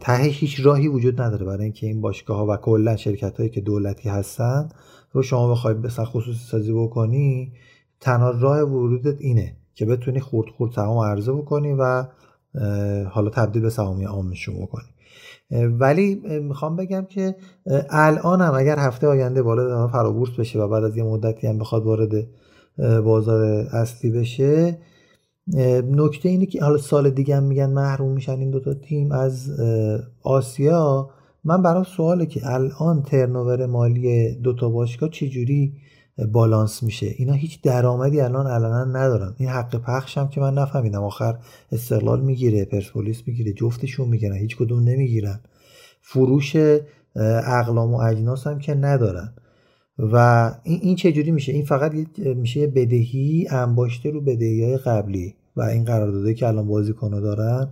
ته هیچ راهی وجود نداره برای اینکه این باشگاه ها و کلا شرکت هایی که دولتی هستن رو شما بخوای مثلا خصوصی سازی بکنی تنها راه ورودت اینه که بتونی خورد خورد سهام عرضه بکنی و حالا تبدیل به سهامی عامشون بکنی. ولی می‌خوام بگم که الان هم اگر هفته آینده وارد فرابورس بشه و بعد از یه مدتی هم بخواد وارد بازار اصلی بشه نکته اینه که حالا سال دیگه هم میگن محروم میشن این دوتا تیم از آسیا. من برام سواله که الان ترنوور مالی دوتا باشگاه چجوری بالانس میشه. اینا هیچ درآمدی الان الان ندارن. این حق پخش هم که من نفهمیدم. آخر استقلال می‌گیره پرسپولیس می‌گیره جفتشون می‌گیرن هیچ کدوم نمی‌گیرن. فروش اقلام و اجناس هم که ندارن. و این, این چجوری میشه؟ این فقط میشه بدهی انباشته رو بدهی های قبلی. و این قراردادی که الان بازیکن‌ها دارن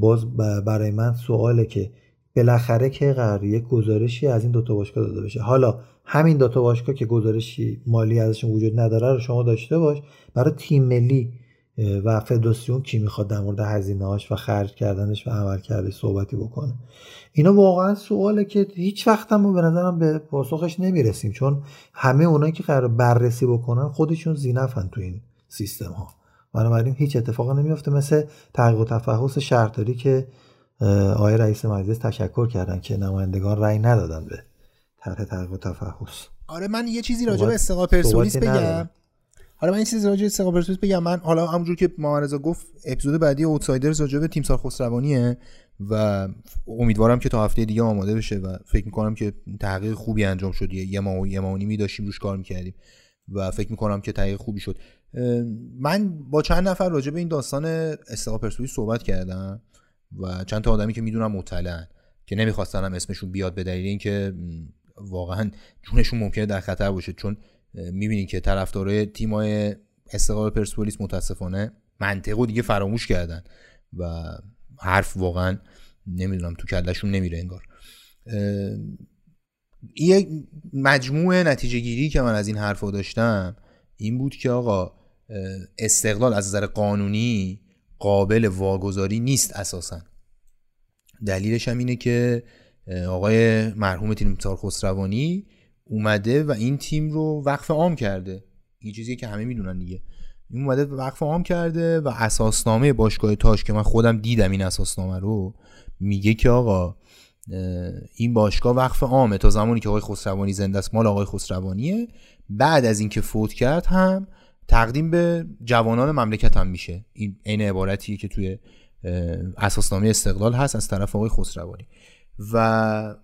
باز برای من سواله که بالاخره که قرار یک گزارشی از این دوتا باشگاه داده بشه. حالا همین دوتا باشگاه که گزارشی مالی ازشون وجود نداره رو شما داشته باش. برای تیم ملی و فدراسیون کی می‌خواد در مورد هزینه‌هاش و خرج کردنش و عمل کرده صحبتی بکنه؟ اینا واقعا سواله که هیچ وقت هم به نظرم به پاسخش نمی‌رسیم چون همه اونایی که قرار بررسی بکنن خودشون زینفن تو این سیستم ها بنابراین هیچ اتفاقی نمیافته مثل تحقیق و تفحص شهرداری که آقای رئیس مجلس تشکر کردن که نمایندگان رأی ندادن به طرح تحقیق و تفحص. آره من یه چیزی راجع به استقلال پرسپولیس بگم. حالا من این چیزی راجع به استقلال پرسپولیس بگم. من حالا همونجور که محمد گفت اپیزود بعدی اوتسایدرز راجع به تیمسار خسروانیه و امیدوارم که تا هفته دیگه آماده بشه و فکر می‌کنم که تحقیق خوبی انجام شد. یه ما و یه ما و داشتیم روش کار می‌کردیم و فکر می‌کنم که تحقیق خوبی شد. من با چند نفر راجع به این داستان استقلال پرسپولیس صحبت کردم و چند تا آدمی که می‌دونم مطلعن که نمی‌خواستن هم اسمشون بیاد به دلیل اینکه واقعا جونشون ممکنه در خطر باشه چون می‌بینین که طرفدارای تیمای استقلال پرسپولیس متاسفانه منطقو دیگه فراموش کردن و حرف واقعا نمی‌دونم تو کلشون نمیره انگار. یک مجموعه نتیجه گیری که من از این حرف داشتم این بود که آقا استقلال از نظر قانونی قابل واگذاری نیست اساسا. دلیلش هم اینه که آقای مرحوم تیمسار خسروانی اومده و این تیم رو وقف عام کرده. این چیزی که همه می‌دونن دیگه. این اومده وقف عام کرده و اساسنامه باشگاه تاش که من خودم دیدم این اساسنامه رو میگه که آقا این باشگاه وقف عامه تا زمانی که آقای خسروانی زنده است مال آقای خسروانیه. بعد از اینکه فوت کرد هم تقدیم به جوانان مملکت هم میشه. این عین عبارتیه که توی اساسنامه استقلال هست از طرف آقای خسروانی. و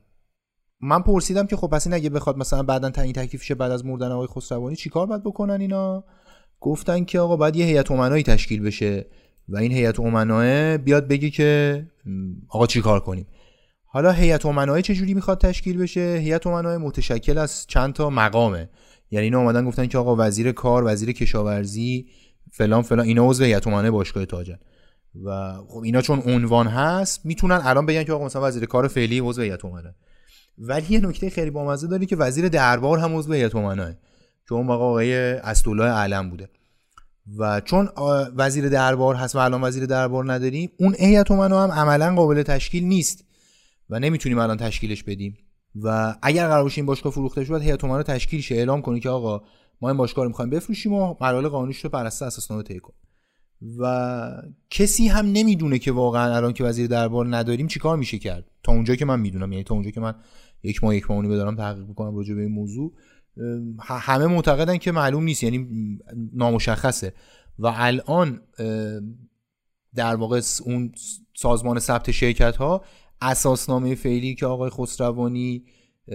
من پرسیدم که خب پس این اگه بخواد مثلا بعدا تعیین تکلیف شه بعد از مردن آقای خسروانی چیکار باید بکنن اینا؟ گفتن که آقا باید یه هیئت امنایی تشکیل بشه و این هیئت امناه بیاد بگه که آقا چیکار کنیم؟ حالا هیئت امناه چه جوری می‌خواد تشکیل بشه؟ هیئت امناه متشکل از چند تا مقامه. یعنی اینا اومدن گفتن که آقا وزیر کار وزیر کشاورزی فلان فلان اینا عضو هیئت امنه باشگاه تاجن. و خب اینا چون عنوان هست می‌تونن الان بگن که آقا مثلا وزیر کار فعلی عضو هیئت امنه. ولی یه نکته خیلی بامزه داره که وزیر دربار هم عضو هیئت امنه. که اون موقع آقای اسدالله علم بوده. و چون وزیر دربار هست و الان وزیر دربار نداریم اون هیئت امنه هم عملا قابل تشکیل نیست. و نمی‌تونیم الان تشکیلش بدیم. و اگر قرار باشه این باشگاه فروخته شد هیئت امنه تشکیل شه اعلام کنه که آقا ما این باشگاه رو می‌خوایم بفروشیم و مراحل قانونیش رو بر اساس اساسنامه طی کنیم. و کسی هم نمی‌دونه که واقعا الان که وزیر دربار نداریم چیکار میشه کرد. تا اونجا که من می‌دونم یعنی تا اونجا که من یک ماه یک ماهونی بدارم تحقیق می‌کنم راجع به این موضوع همه معتقدن که معلوم نیست یعنی نامشخصه. و الان در واقع اون سازمان ثبت شرکت ها اساسنامه فعلی که آقای خسروانی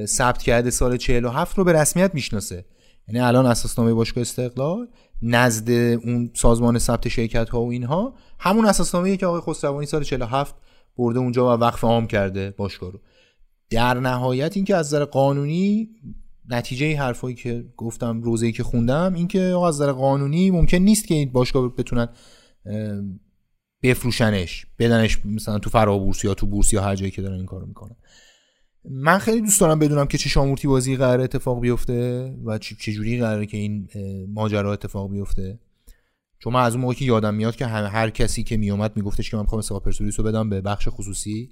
ثبت کرده سال 47 رو به رسمیت می‌شناسه. یعنی الان اساسنامه باشگاه استقلال نزد اون سازمان ثبت شرکت ها و اینها. همون اساسنامه که آقای خسروانی سال 47 برده اونجا و وقف عام کرده باشگاه رو. در نهایت اینکه از نظر قانونی نتیجه حرفایی که گفتم روزی که خوندم اینکه از نظر قانونی ممکن نیست که این باشگاه بتونن بفروشنش بدنش مثلا تو فرابورس یا تو بورس یا هر جایی که دارن این کارو می‌کنن. من خیلی دوست دارم بدونم که چه شامورتی بازی قرار اتفاق بیفته و چه جوری قراره که این ماجرا اتفاق بیفته. چون من از اون موقع که یادم میاد که هر کسی که میومد میگفتش که من می‌خوام استقلال پرسپولیس بدم به بخش خصوصی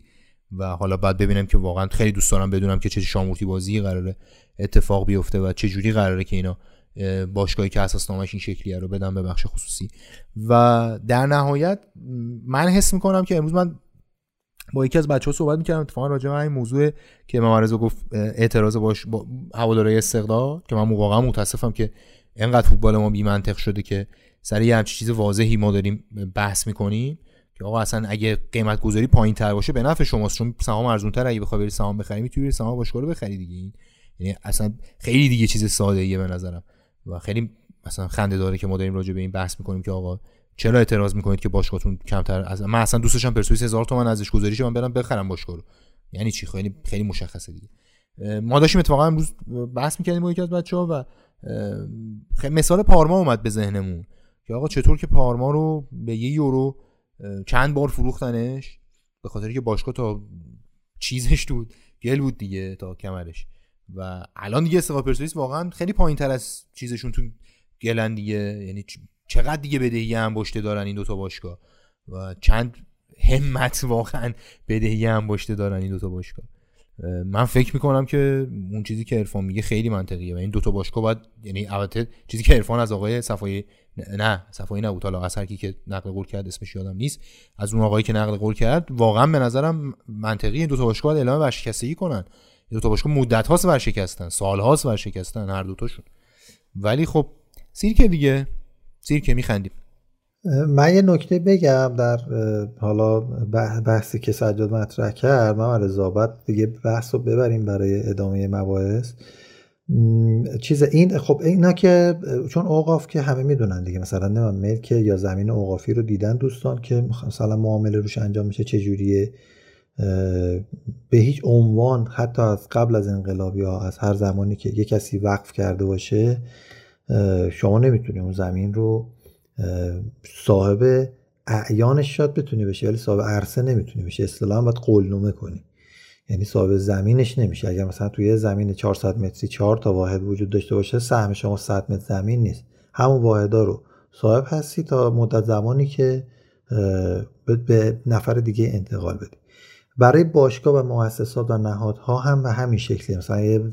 و حالا بعد ببینم که واقعا خیلی دوست دارم بدونم که چه شامورتی بازی قراره اتفاق بیفته و چه جوری قراره که اینا باشگاهی که اساس نامش این شکلیه رو بدم به بخش خصوصی. و در نهایت من حس می‌کنم که امروز من با یکی از بچه ها صحبت می‌کردم اتفاقا راجع به این موضوع که ممارزه گفت اعتراض باش با هوادارهای استقلال که من واقعا متاسفم که انقدر فوتبال ما بی منطق شده که سر یه همچین چیز واضحی ما داریم بحث می‌کنیم که آقا اصلا اگه قیمت گذاری پایین تر باشه به نفع شماست. چون سهام ارزون تر اگه بخوای بری سهام بخری می‌تونی سهام باشگاه رو بخری دیگه. یعنی اصلا خیلی دیگه چیز ساده ایه به نظرم. و خیلی مثلا خنده داره که ما داریم راجع به این بحث می‌کنیم که آقا چرا اعتراض می‌کنید که باشگاهتون کمتر از من اصلا دوستشم پرسپولیس هزار تومن ازش گذاری من برم بخرم باشگاه رو یعنی چی؟ خیلی خیلی مشخصه دیگه. ما داشتیم اتفاقا امروز بحث می‌کردیم با یکی از بچه‌ها و مثال پارما اومد به ذهنمون که آقا چطور که پارما رو به یه یورو چند بار فروختنش به خاطر که باشگاه تا چیزش بود گل بود دیگه تا کمرش. و الان دیگه استقلال پرسپولیس واقعا خیلی پایین تر از چیزشون تو گلن دیگه. یعنی چقدر دیگه بدهی هم باشته دارن این دوتا باشگاه؟ و چند همت واقعا بدهی هم باشته دارن این دوتا باشگاه؟ من فکر می‌کنم که اون چیزی که عرفان میگه خیلی منطقیه و این دوتا باشگاه باید یعنی البته چیزی که عرفان از آقای صفایی نه صفایی نبود. حالا از کی که نقل قول کرد اسمش یادم نیست. از اون آقایی که نقل قول کرد واقعا به نظرم منطقی این دوتا باشگاه باید اعلام ورشکستگی کنن. این دوتا باشگاه مدت هاست ورشکستن سال هاست ورشکستن هر دوتاشون ولی خب سیرکه دیگه. سیرکه میخندیم. من یه نکته بگم در حالا بحثی که سجاد مطرح کرد من رضابت دیگه بحث رو ببریم برای ادامه مباحث. چیز این خب اینا که چون اوقاف که همه می‌دونن دیگه مثلا نه ملک یا زمین اوقافی رو دیدن دوستان که مثلا معامله روش انجام میشه چجوریه. به هیچ عنوان حتی از قبل از انقلاب یا از هر زمانی که یه کسی وقف کرده باشه شما نمی‌تونی اون زمین رو صاحب اعیانش شاد بتونی بشه ولی صاحب عرصه نمی‌تونی بشه اصطلاحا باید قولنومه کنی. یعنی صاحب زمینش نمیشه. اگر مثلا توی زمین 400 متری 4 تا واحد وجود داشته باشه سهم شما 100 متر زمین نیست. همون واحدا رو صاحب هستی تا مدت زمانی که به نفر دیگه انتقال بدی. برای باشگاه و مؤسسات و نهادها هم به همین شکلی. مثلا یه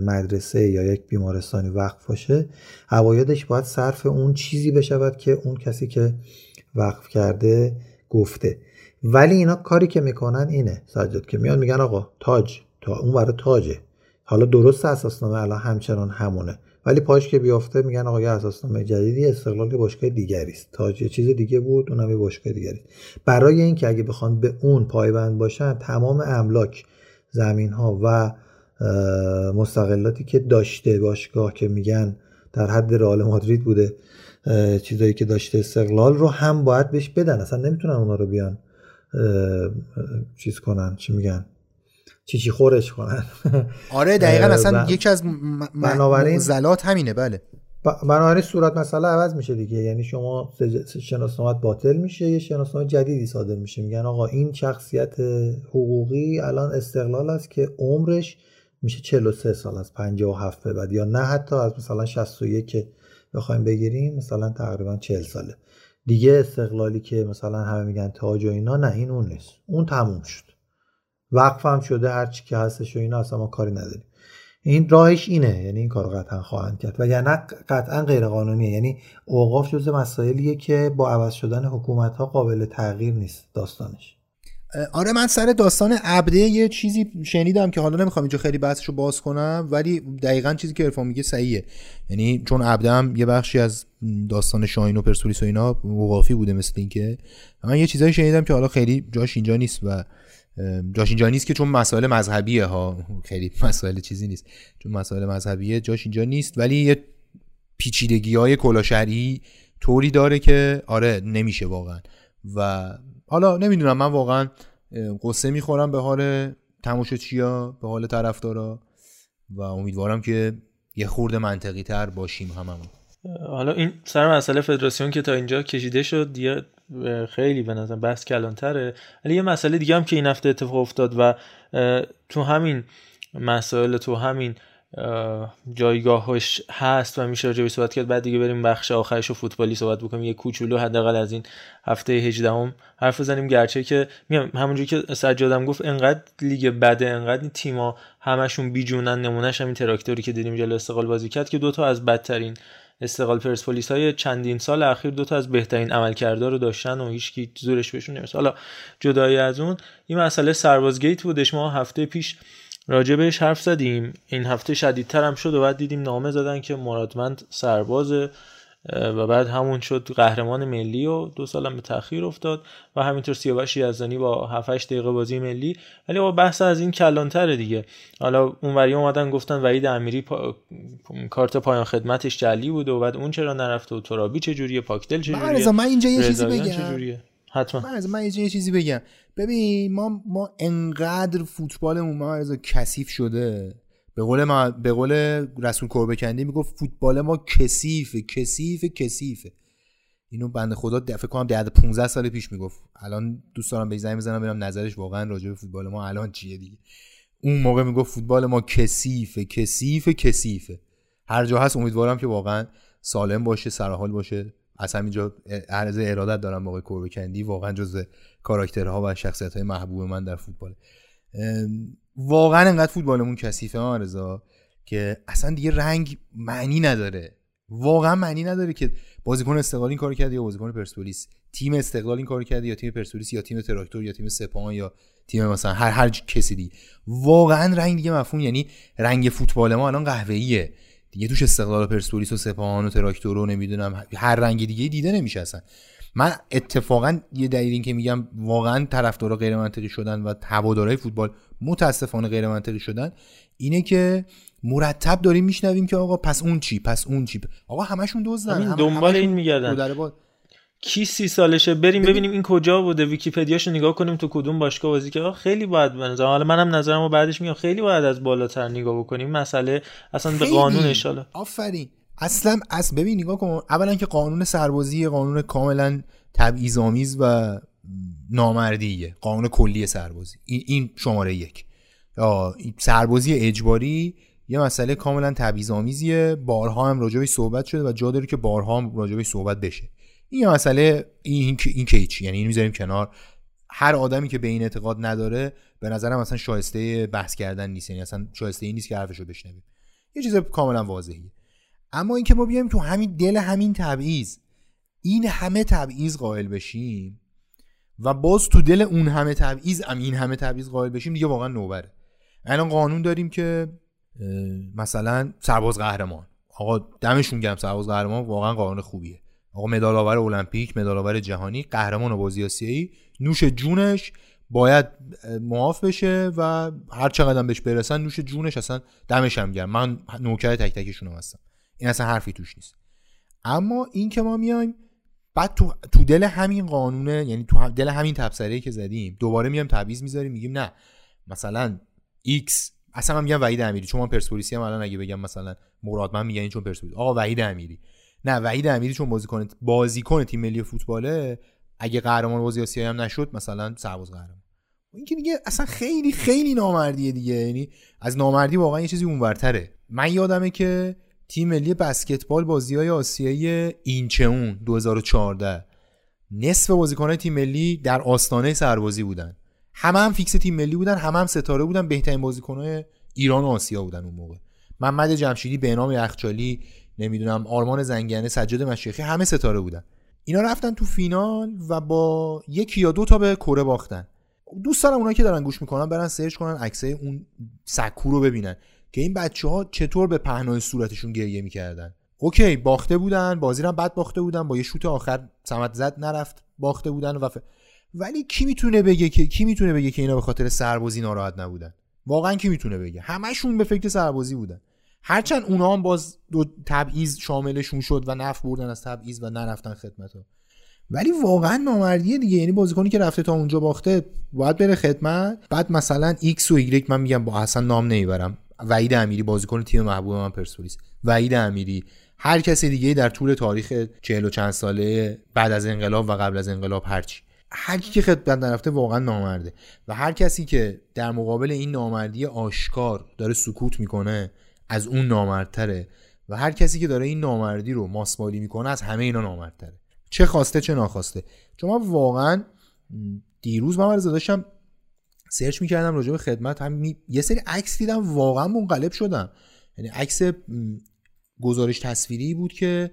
مدرسه یا یک بیمارستانی وقف باشه عوایدش باید صرف اون چیزی بشود که اون کسی که وقف کرده گفته. ولی اینا کاری که می‌کنن اینه سجاد که میان میگن آقا تاج تا اون برای تاجه. حالا درست اساسنامه الان همچنان همونه. ولی پاش که بیافته میگن آقا یه اساسنامه جدیدی استقلال باشگاه دیگری است. تاج یه چیز دیگه بود اونم یه باشگاه دیگری برای اینکه اگه بخوان به اون پایبند باشن تمام املاک زمین ها و مستقلاتی که داشته باشگاه که میگن در حد رئال مادرید بوده چیزایی که داشته استقلال رو هم باید بهش بدن. اصلا نمی‌تونن اونا رو بیان چیز کنن چی میگن؟ چی چی خورش کنن. آره دقیقا اصلا یکی از زلات همینه بله. بنابراین صورت مسئله عوض میشه دیگه. یعنی شما شناسنامت باطل میشه یه شناسنامه جدیدی صادر میشه. میگن آقا این شخصیت حقوقی الان استقلال است که عمرش میشه 43 سال از 57 به بعد. یا نه حتی از مثلا 61 که بخوایم بگیریم مثلا تقریبا 40 ساله. دیگه استقلالی که مثلا همه میگن تاج و اینا نه این اون نیست. اون تموم شد. وقف هم شده هر چی که هستش و اینا اصلا ما کاری نداریم. این راهش اینه یعنی این کار قطعا خواهند کرد. و یعنی قطعا غیر قانونیه یعنی اوقاف جز مسائلیه که با عوض شدن حکومت ها قابل تغییر نیست داستانش. آره من سر داستان عبده یه چیزی شنیدم که حالا نمی‌خوام اینجا خیلی بحثش رو باز کنم ولی دقیقا چیزی که ارفان میگه صحیحه. یعنی چون عبده هم یه بخشی از داستان شاهین و پرسپولیس و اینا وقافی بوده مثل اینکه من یه چیزایی شنیدم که حالا خیلی جاش اینجا نیست و جاش اینجا نیست که چون مسائل مذهبیه ها. خیلی مسائل چیزی نیست. چون مسائل مذهبیه جاش اینجا نیست ولی یه پیچیدگی های کلاشهری طوری داره که آره نمیشه واقعا. و حالا نمی‌دونم من واقعا قصه می‌خورم به حال تماشاچیا به حال طرفدارا و امیدوارم که یه خورده منطقی تر باشیم هممون. حالا این سر مسئله فدراسیون که تا اینجا کشیده شد دیگه خیلی به نظر بحث کلانتره. ولی یه مسئله دیگه هم که این هفته اتفاق افتاد و تو همین مسائل تو همین جایگاهش هست و میشه راجع صحبت کرد بعد دیگه بریم بخش آخرش و فوتبالی صحبت بکنیم. یه کوچولو حداقل از این هفته 18 هم حرف بزنیم. گرچه که میگم همونجوری که سجادم گفت انقدر لیگ بده انقدر تیما همشون بیجونن نمونهش همین تراکتوری که دیدیم جلو استقلال بازی کرد که دوتا از بدترین استقلال پرسپولیس های چندین سال اخیر دوتا از بهترین عملکردها رو داشتن و هیچکی زورش بهشون نمی‌رسه حالا جدای از اون این مسئله سربازگیت بودش. ما هفته پیش راجع بهش حرف زدیم. این هفته شدیدتر هم شد و بعد دیدیم نامه زدن که مرادمند سرباز و بعد همون شد قهرمان ملی و دو سالم به تاخیر افتاد و همینطور سیاوش یزدانی با 7 دقیقه بازی ملی. ولی با بحث از این کلانتر دیگه. حالا اونوری اومدن گفتن وحید امیری پا... کارت پایان خدمتش جلی بود و بعد اون چرا نرفته و ترابی چجوریه پاکدل چجوریه؟ من اینجا یه چیزی بگم. حتما. من, من یه چیزی بگم. ببین ما ما انقدر فوتبالمون ما کثیف شده. به قول ما به قول رسول کوربکندی می‌گفت فوتبال ما کثیفه کثیفه کثیفه. اینو بنده خدا فکر کنم ده 15 سال پیش می‌گفت. الان دوست دارم به زنگ بزنم ببینم نظرش واقعا راجع به فوتبال ما الان چیه دیگه. اون موقع می‌گفت فوتبال ما کثیفه کثیفه کثیفه. هر جا هست امیدوارم که واقعا سالم باشه سرحال باشه. از همینجا عرض ارادت دارم آقای کوربکندی واقعا جزو کاراکترها و شخصیت های محبوب من در فوتبال. واقعا انقدر فوتبالمون کثیفه رضا که اصلا دیگه رنگ معنی نداره. واقعا معنی نداره که بازیکن استقلال این کارو کرده یا بازیکن پرسپولیس. تیم استقلال این کارو کرده یا تیم پرسپولیس یا تیم تراکتور یا تیم سپاهان یا تیم مثلا هر هر کسی دی واقعا رنگ دیگه مفهوم یعنی رنگ فوتبال ما الان قهوه‌ایه. دیگه توش استقلال و پرسپولیس و سپاهان و تراکتور رو نمی‌دونم هر رنگ دیگه دیده نمیشه اصلا. من اتفاقا یه دلیل این که میگم واقعا طرفدارا غیر منطقی شدن و هوادارهای فوتبال متاسفانه غیر منطقی شدن اینه که مرتب داریم میشنویم که آقا پس اون چی پس اون چی. آقا همشون دزدن هم دنبال این میگردن. کی سی سالشه؟ بریم ببینیم این کجا بوده. ویکیپدیاشو نگاه کنیم تو کدوم باشگاه بازی که خیلی باید بنظرم حالا منم نظرمو بعدش میگم. خیلی باید از بالاتر نگاه بکنیم. مسئله اصلا به قانون اشاله آفرین. اصلا از ببین نگاه کن. اولا که قانون سربازی قانون کاملا تبعیض‌آمیز و نامردیه قانون کلی سربازی. این شماره یک. سربازی اجباری یه مسئله کاملا تبعیض‌آمیزیه. بارها هم راجبش صحبت شده و جا داره که بارها هم راجبش صحبت بشه. این یه مسئله این این که یعنی این می‌ذاریم کنار. هر آدمی که به این اعتقاد نداره به نظرم اصلا شایسته بحث کردن نیست. یعنی اصلا شایسته این نیست که حرفشو بشنویم. یه چیز کاملا واضحیه اما اینکه ما بیایم تو همین دل همین تبعیض این همه تبعیض قائل بشیم و باز تو دل اون همه تبعیض ام این همه تبعیض قائل بشیم دیگه واقعا نوبره. الان قانون داریم که مثلا سرباز قهرمان. آقا دمشون گرم سرباز قهرمان واقعا قانون خوبیه. آقا مدال آور المپیک مدال آور جهانی قهرمان بازی آسیایی نوش جونش باید معاف بشه و هر چقدر بهش برسن نوش جونش اصلا دمش هم گرم. من نوکر تک تکشون هستم. این اصلا حرفی توش نیست. اما این که ما میایم بعد تو, تو دل همین قانونه یعنی تو دل همین تبصره که زدیم دوباره میایم تعویض می‌ذاریم میگیم نه مثلا X اصلا من میگم وحید امیری چون من پرسپولیسی هم الان اگه بگم مثلا مراد من میگن چون پرسپولیس آقا وحید امیری. نه وحید امیری چون بازیکن بازیکن تیم ملی فوتباله اگه قهرمان بازی آسیایی هم نشد مثلا سرباز قهرمان. این که دیگه اصلا خیلی خیلی نامردیه دیگه یعنی از نامردی واقعا یه چیزی اونورتره. من یادمه که تیم ملی بسکتبال بازی های آسیایی اینچون 2014 نصف بازیکنان تیم ملی در آستانه سربازی بودن. همه هم فیکس تیم ملی بودن همه هم ستاره بودن بهترین بازیکنهای ایران و آسیا بودن اون موقع. محمد جمشیدی بهنام یخچالی نمی‌دونم آرمان زنگنه سجاد مشیخی همه ستاره بودن. اینا رفتن تو فینال و با یکی یا دو تا به کره باختن. دوست دارم اونایی که دارن گوش می‌کنن برن search کنن عکسای اون سکو رو ببینن. که این بچه ها چطور به پهنای صورتشون گریه می‌کردن. okay باخته بودن بازی رو بد باخته بودن با یه شوت آخر سمت زد نرفت باخته بودن و ولی کی می‌تونه بگه که کی می‌تونه بگه که اینا به خاطر سربازی ناراحت نبودن؟ واقعا کی می‌تونه بگه؟ همشون به فکر سربازی بودن. هرچند اونا هم باز دو تبعیض شاملشون شد و نف بردن از تبعیض و نرفتن خدمت ها ولی واقعا نامردیه دیگه. یعنی بازیکنی که رفته تا اونجا باخته باید بره خدمت. بعد مثلا ایکس و ایگرگ من میگم با اصلا نام نمی‌برم. وحید امیری بازیکن تیم محبوب من پرسپولیس. وحید امیری. هر کسی دیگه در طول تاریخ چهل و چند ساله بعد از انقلاب و قبل از انقلاب هرچی هر کی که خدمت نرفته واقعا نامرده. و هر کسی که در مقابل این نامردی آشکار داره سکوت می‌کنه از اون نامردتره. و هر کسی که داره این نامردی رو ماسمالی می‌کنه از همه اینا نامردتره. چه خواسته چه ناخواسته. چون من واقعا دیروز من داشتم سرچ می‌کردم راجع به خدمت هم یه سری عکس دیدم واقعا منقلب شدم. یعنی عکس گزارش تصویری بود که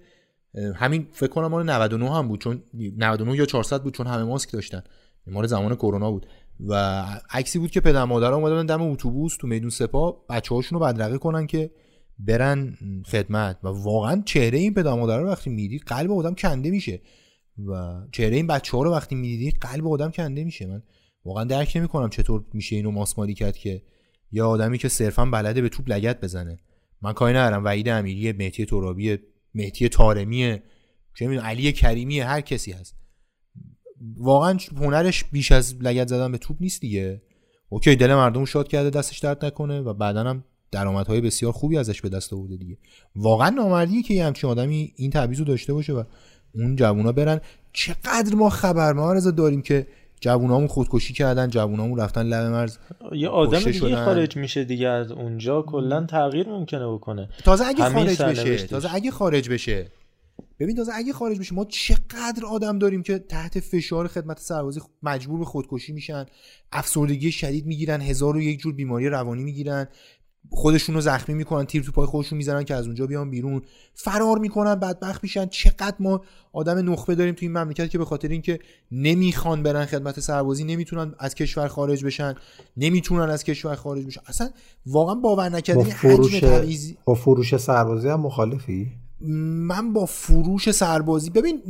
همین فکر کنم مال 99 هم بود چون 99 یا 400 بود چون همه ماسک داشتن. مال زمان کرونا بود. و عکسی بود که پدر مادر اومدن دم اتوبوس تو میدون سپاه بچه‌هاشون رو بدرقه کنن که برن خدمت. و واقعا چهره این پدر مادر رو وقتی میدی قلب آدم کنده میشه. و چهره این بچه ها رو وقتی می‌دیدی قلب آدم کنده میشه. من واقعا درک نمی‌کنم چطور میشه اینو ماسمالی کرد که یا آدمی که صرفا بلده به توپ لگت بزنه. من کاری ندارم. وحید امیری مهدی ترابی مهدی تارمی چه علی کریمی هر کسی هست. واقعا هنرش بیش از لگت زدن به توپ نیست دیگه. اوکی دل مردم شاد کرده دستش درد نکنه و بعدا هم درآمدهای بسیار خوبی ازش به دست آورده دیگه. واقعا نامردیه که یه همچین آدمی این تعویض داشته باشه و اون جوونا برن. چقدر ما خبر ما داریم که جوونامون خودکشی کردن جوونامون رفتن لب مرز یه آدم دیگه خارج میشه دیگه از اونجا کلا تغییر ممکنه بکنه. تازه اگه خارج بشه تازه اگه خارج بشه. ببین تازه اگه خارج بشه ما چقدر آدم داریم که تحت فشار خدمت سربازی مجبور به خودکشی میشن افسردگی شدید می‌گیرن هزار و یک جور بیماری روانی می‌گیرن. خودشون رو زخمی می‌کنن تیر تو پای خودشون می‌زنن که از اونجا بیان بیرون. فرار می‌کنن بدبخت میشن. چقدر ما آدم نخبه داریم تو این مملکت که به خاطر اینکه نمی‌خوان برن خدمت سربازی نمی‌تونن از کشور خارج بشن نمی‌تونن از کشور خارج بشن. اصلا واقعا باور نکردنی حجم تبعیض با فروش سربازی هم مخالفی؟ من با فروش سربازی ببین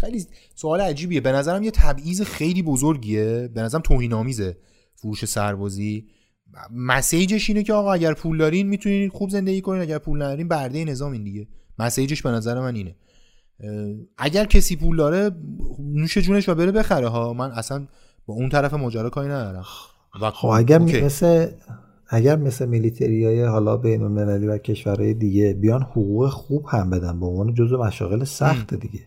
خیلی سوال عجیبیه. به نظرم یه تبعیض خیلی بزرگیه. به نظرم توهین فروش سربازی. مسیجش اینه که آقا اگر پول دارین می‌تونین خوب زندگی کنین اگر پول ندارین برده نظام این دیگه. مسیجش به نظر من اینه. اگر کسی پول داره نوش جونش و بره بخره ها. من اصلا با اون طرف ماجرا کاری ندارم. و خب اگر اوکی. مثل اگر مثل میلیتری های حالا بین المللی و کشورهای دیگه بیان حقوق خوب هم بدن به عنوان جزء مشاغل سخت دیگه.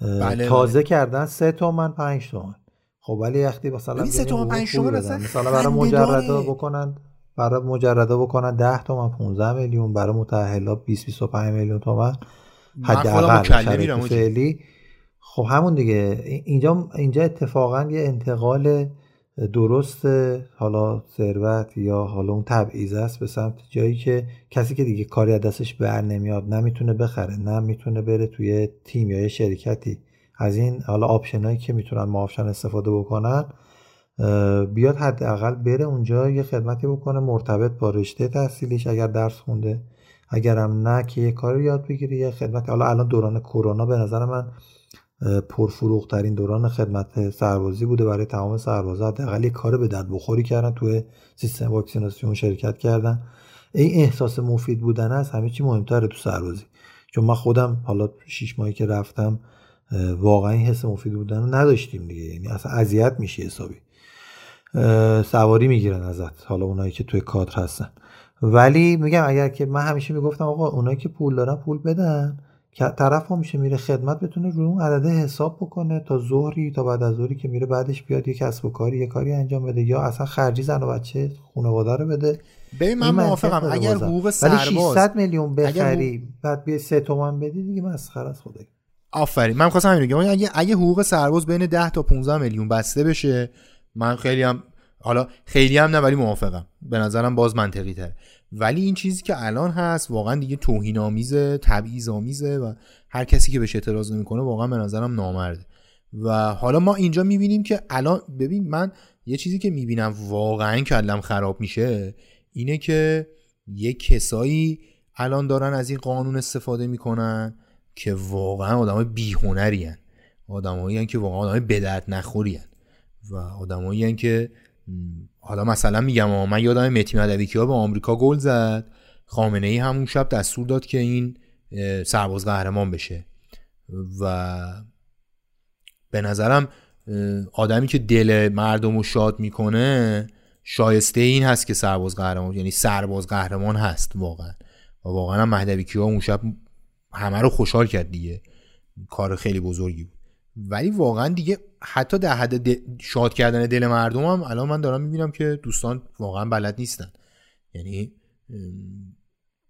بله تازه بله. کردن سه تومن پنج تومن. خب ولی وقتی مثلا سه تومن پنج تومن مثلا برای مجردا بکنن برای مجردا بکنن 10 تومن 15 میلیون برای متأهلا 20 25 میلیون تومن حداقل فعلی. خب همون دیگه. اینجا اینجا اتفاقا یه انتقال درست حالا ثروت یا حالا اون تبعیض است به سمت جایی که کسی که دیگه کاری از دستش بر نمیاد نمی‌تونه بخره نه می‌تونه بره توی تیم یا یه شرکتی. از این حالا آپشنایی که می‌تونن معافشن استفاده بکنن بیاد حداقل بره اونجا یه خدمتی بکنه مرتبط با رشته تحصیلیش اگر درس خونده. اگرم نه که یه کاری یاد بگیره یه خدمتی حالا الان دوران کرونا به نظر من پرفروغترین دوران خدمت سربازی بوده. برای تمام سربازا حداقل یه کار به درد بخوری کردن توی سیستم واکسیناسیون شرکت کردن. این احساس مفید بودن است همه چی مهمتره تو سربازی. چون من خودم حالا شیش ماهی که رفتم واقعا این حس مفید بودن رو نداشتیم دیگه. یعنی اصلا اذیت میشی حسابی. سواری می‌گیرن ازت. حالا اونایی که توی کادر هستن. ولی میگم اگر که من همیشه می‌گفتم آقا اونایی که پول دارن پول بدن. که طرف ها میشه میره خدمت بتونه رو اون عدده حساب بکنه تا ظهری تا بعد از ظهری که میره بعدش بیاد یه کسب و کاری یه کاری انجام بده. یا اصلا خرجی زن و بچه خانواده رو بده. ببین من موافقم. اگر حقوق سرباز ولی 600 میلیون بخری بعد بیا 3 تومن بدی دیگه مسخره است خدایی. آفرین. من خواستم همین بگم. اگه اگه حقوق سرباز بین 10 تا 15 میلیون بسته بشه من خیلی هم حالا خیلی هم نه ولی موافقم. به نظرم باز منطقی تره ولی این چیزی که الان هست واقعا دیگه توهین آمیزه تبعیض آمیزه و هر کسی که بهش اعتراض نمی‌کنه واقعا به نظرم نامرده. و حالا ما اینجا می‌بینیم که الان ببین من یه چیزی که می‌بینم واقعا کلم خراب میشه اینه که یه کسایی الان دارن از این قانون استفاده می‌کنن. که واقعا آدمای بیهنری هن آدمایی که واقعا آدمای بدرد نخوری هن. و آدمایی که حالا مثلا میگم من یادم متی مدوی به آمریکا گل زد. خامنه ای همون شب دستور داد که این سرباز قهرمان بشه. و به نظرم آدمی که دل مردم رو شاد می‌کنه شایسته این هست که سرباز قهرمان یعنی سرباز قهرمان هست واقعا. و واقعا مهدوی کیا اون شب همه رو خوشحال کرد دیگه. کار خیلی بزرگی بود. ولی واقعا دیگه حتی در حد شاد کردن دل مردم هم الان من دارم می‌بینم که دوستان واقعا بلد نیستن. یعنی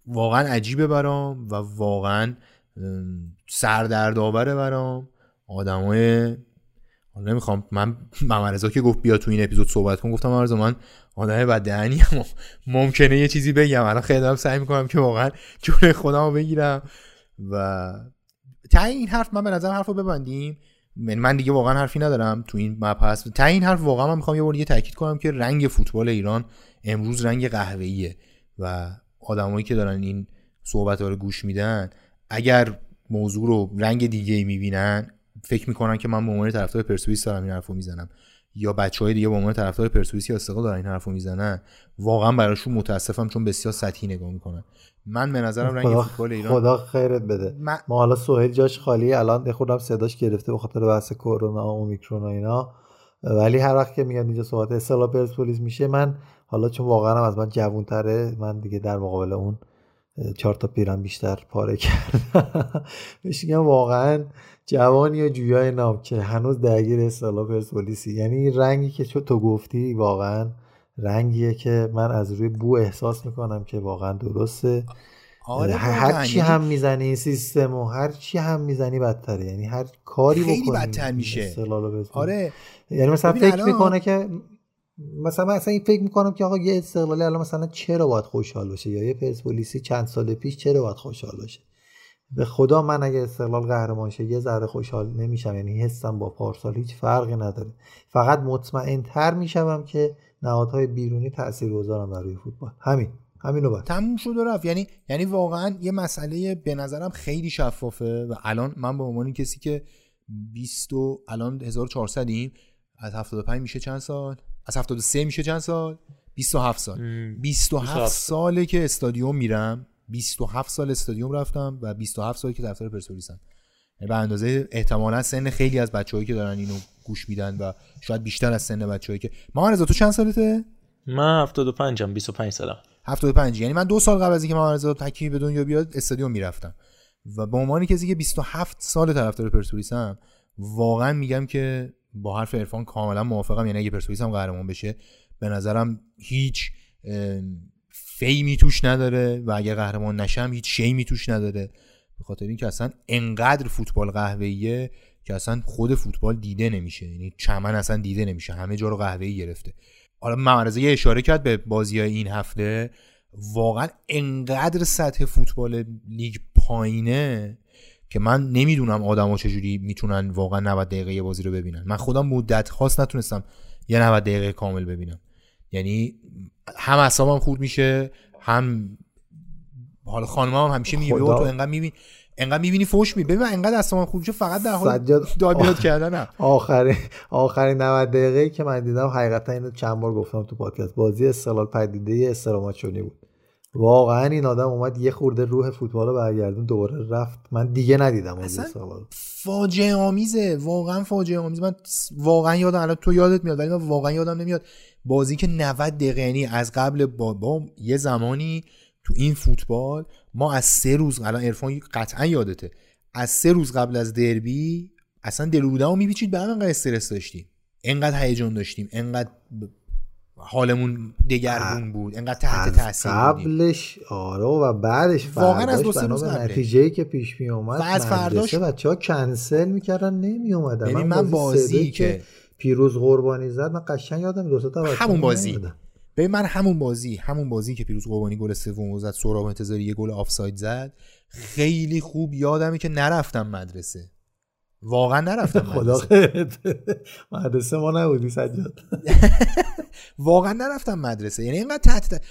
واقعا عجیبه برام و واقعا سردردآوره برام. آدمای حالا نمی‌خوام من ممرزا که گفت بیا تو این اپیزود صحبت کن گفتم ممرزا من آدم بددهنی ممکنه یه چیزی بگم. الان خیلی دارم سعی می‌کنم که واقعا جون خودم بگیرم. و تا این حرف من به نظر حرف رو ببندیم. من دیگه واقعا حرفی ندارم تو این مپ تا این حرف واقعا من می‌خوام یه بار دیگه تاکید کنم که رنگ فوتبال ایران امروز رنگ قهوه‌ایه و آدمایی که دارن این صحبت رو گوش میدن اگر موضوع رو رنگ دیگه ای می‌بینن فکر می‌کنن که من به عنوان طرفدار پرسپولیس دارم این حرفو می‌زنم. یا بچه های دیگه به عنوان طرفدار پرسپولیس یا استقلال دارن این حرفو می‌زنن واقعا براشون متاسفم چون بسیار سطحی نگاه می‌کنن. من به نظرم رنگ فوتبال ایران خدا خیرت بده. ما حالا سهیل جاش خالی الان خودم صداش گرفته به خاطر بحث کرونا و اومیکرون و اینا. ولی هر وقت که میاد اینجا صحبت اصطلاح پرسپولیس میشه من حالا چون واقعا از من جوون تره من دیگه در مقابل اون چهار تا پیرم بیشتر پاره کرد بهش میگم واقعا جوانی یا جویای نام که هنوز درگیر اصطلاح پرسپولیسی. یعنی رنگی که تو گفتی واقعا رنگیه که من از روی بو احساس می‌کنم که واقعا درسته. آره هر چی هم می‌زنی سیستم و هر چی هم می‌زنی بدتره. یعنی هر کاری خیلی بکنی بدتر میشه. آره. یعنی مثلا فکر الان... می‌کنه که مثلا من اصلا این فکر می‌کنم که آقا یه استقلالی الان مثلا چرا باید خوشحال باشه؟ یا یه پرسپولیسی چند سال پیش چرا باید خوشحال باشه؟ به خدا من اگه استقلال قهرمان شه یه ذره خوشحال نمیشم. یعنی حسم با پارسال هیچ فرقی نداره. فقط مطمئن تر میشم که نهادهای بیرونی تاثیرگذارن برای فوتبال. همین همینو بعد تموم شد و رفت. یعنی یعنی واقعا یه مسئله به نظرم خیلی شفافه و الان من به عنوان کسی که 20 الان 1400 ایم از 75 میشه چند سال؟ از 73 میشه چند سال؟ 27 سال. 27 ساله که استادیوم میرم. 27 سال استادیوم رفتم و 27 سالی که طرفدار پرسپولیسم. به اندازه احتمالا سن خیلی از بچه‌هایی که دارن اینو گوش میدن و شاید بیشتر از سن بچه‌هایی که ما رضا تو چند سالته؟ من 75 ام 25 سالم. 75 یعنی من دو سال قبل از اینکه من رضا تکی به دنیا بیاد استادیوم می‌رفتم. و به عنوان کسی که 27 سال طرفدار پرسپولیسم واقعا میگم که با حرف عرفان کاملا موافقم. یعنی اگه پرسپولیس هم قهرمان بشه به نظرم هیچ فیمی توش نداره و اگه قهرمان نشم هیچ شیمی توش نداره. به خاطر اینکه اصلا انقدر فوتبال قهوه‌ایه که اصلا خود فوتبال دیده نمیشه. یعنی چمن اصلا دیده نمیشه. همه جا رو قهوه‌ای گرفته. حالا معرضه یه اشاره کرد به بازی های این هفته. واقعا انقدر سطح فوتبال لیگ پایینه که من نمی‌دونم آدما چجوری می‌تونن واقعا 90 دقیقه یه بازی رو ببینن. من خودم مدت خاص نتونستم یه 90 دقیقه کامل ببینم. یعنی هم اعصابم خورد میشه هم حالا خانم هم همیشه میگه تو انقدر می‌بینی انقدر می‌بینی فوش می ببین انقدر اصلا خوب فقط در حال داد بیاد کردن آخرین آخرین 90 دقیقه که من دیدم حقیقتا اینو چند بار گفتم تو پادکست. بازی استقلال پدیده استراماچونی بود. واقعا این آدم اومد یه خورده روح فوتبال رو برگردون دوباره رفت. من دیگه ندیدم اون استقلال فاجعه آمیزه. واقعا فاجعه آمیز من واقعا یادم الان تو یادت میاد ولی من واقعا یادم نمیاد بازی که 90 دقیقه یعنی از قبل با, با یه زمانی تو این فوتبال ما از سه روز الان عرفان قطعا یادته از سه روز قبل از دربی اصلا دل رو میپیچید به انقدر استرس داشتیم. انقدر هیجان داشتیم انقدر حالمون دگرگون بود انقدر تحت تاثیر قبلش آره و بعدش واقعا از دو سه روز نتیجه که پیش می اومد و از فرداش بچه‌ها کنسل می‌کردن نمی اومدن یعنی من, من بازی که پیروز قربانی زد من قشنگ یادم دو تا همون بازی. به من همون بازی همون بازی که پیروز قربانی گل سوم زد سهراب انتظاری یه گل آفساید زد خیلی خوب یادمه که نرفتم مدرسه. واقعا نرفتم خدا مدرسه ما نبودی سجاد. واقعا نرفتم مدرسه. یعنی اینقدر تحت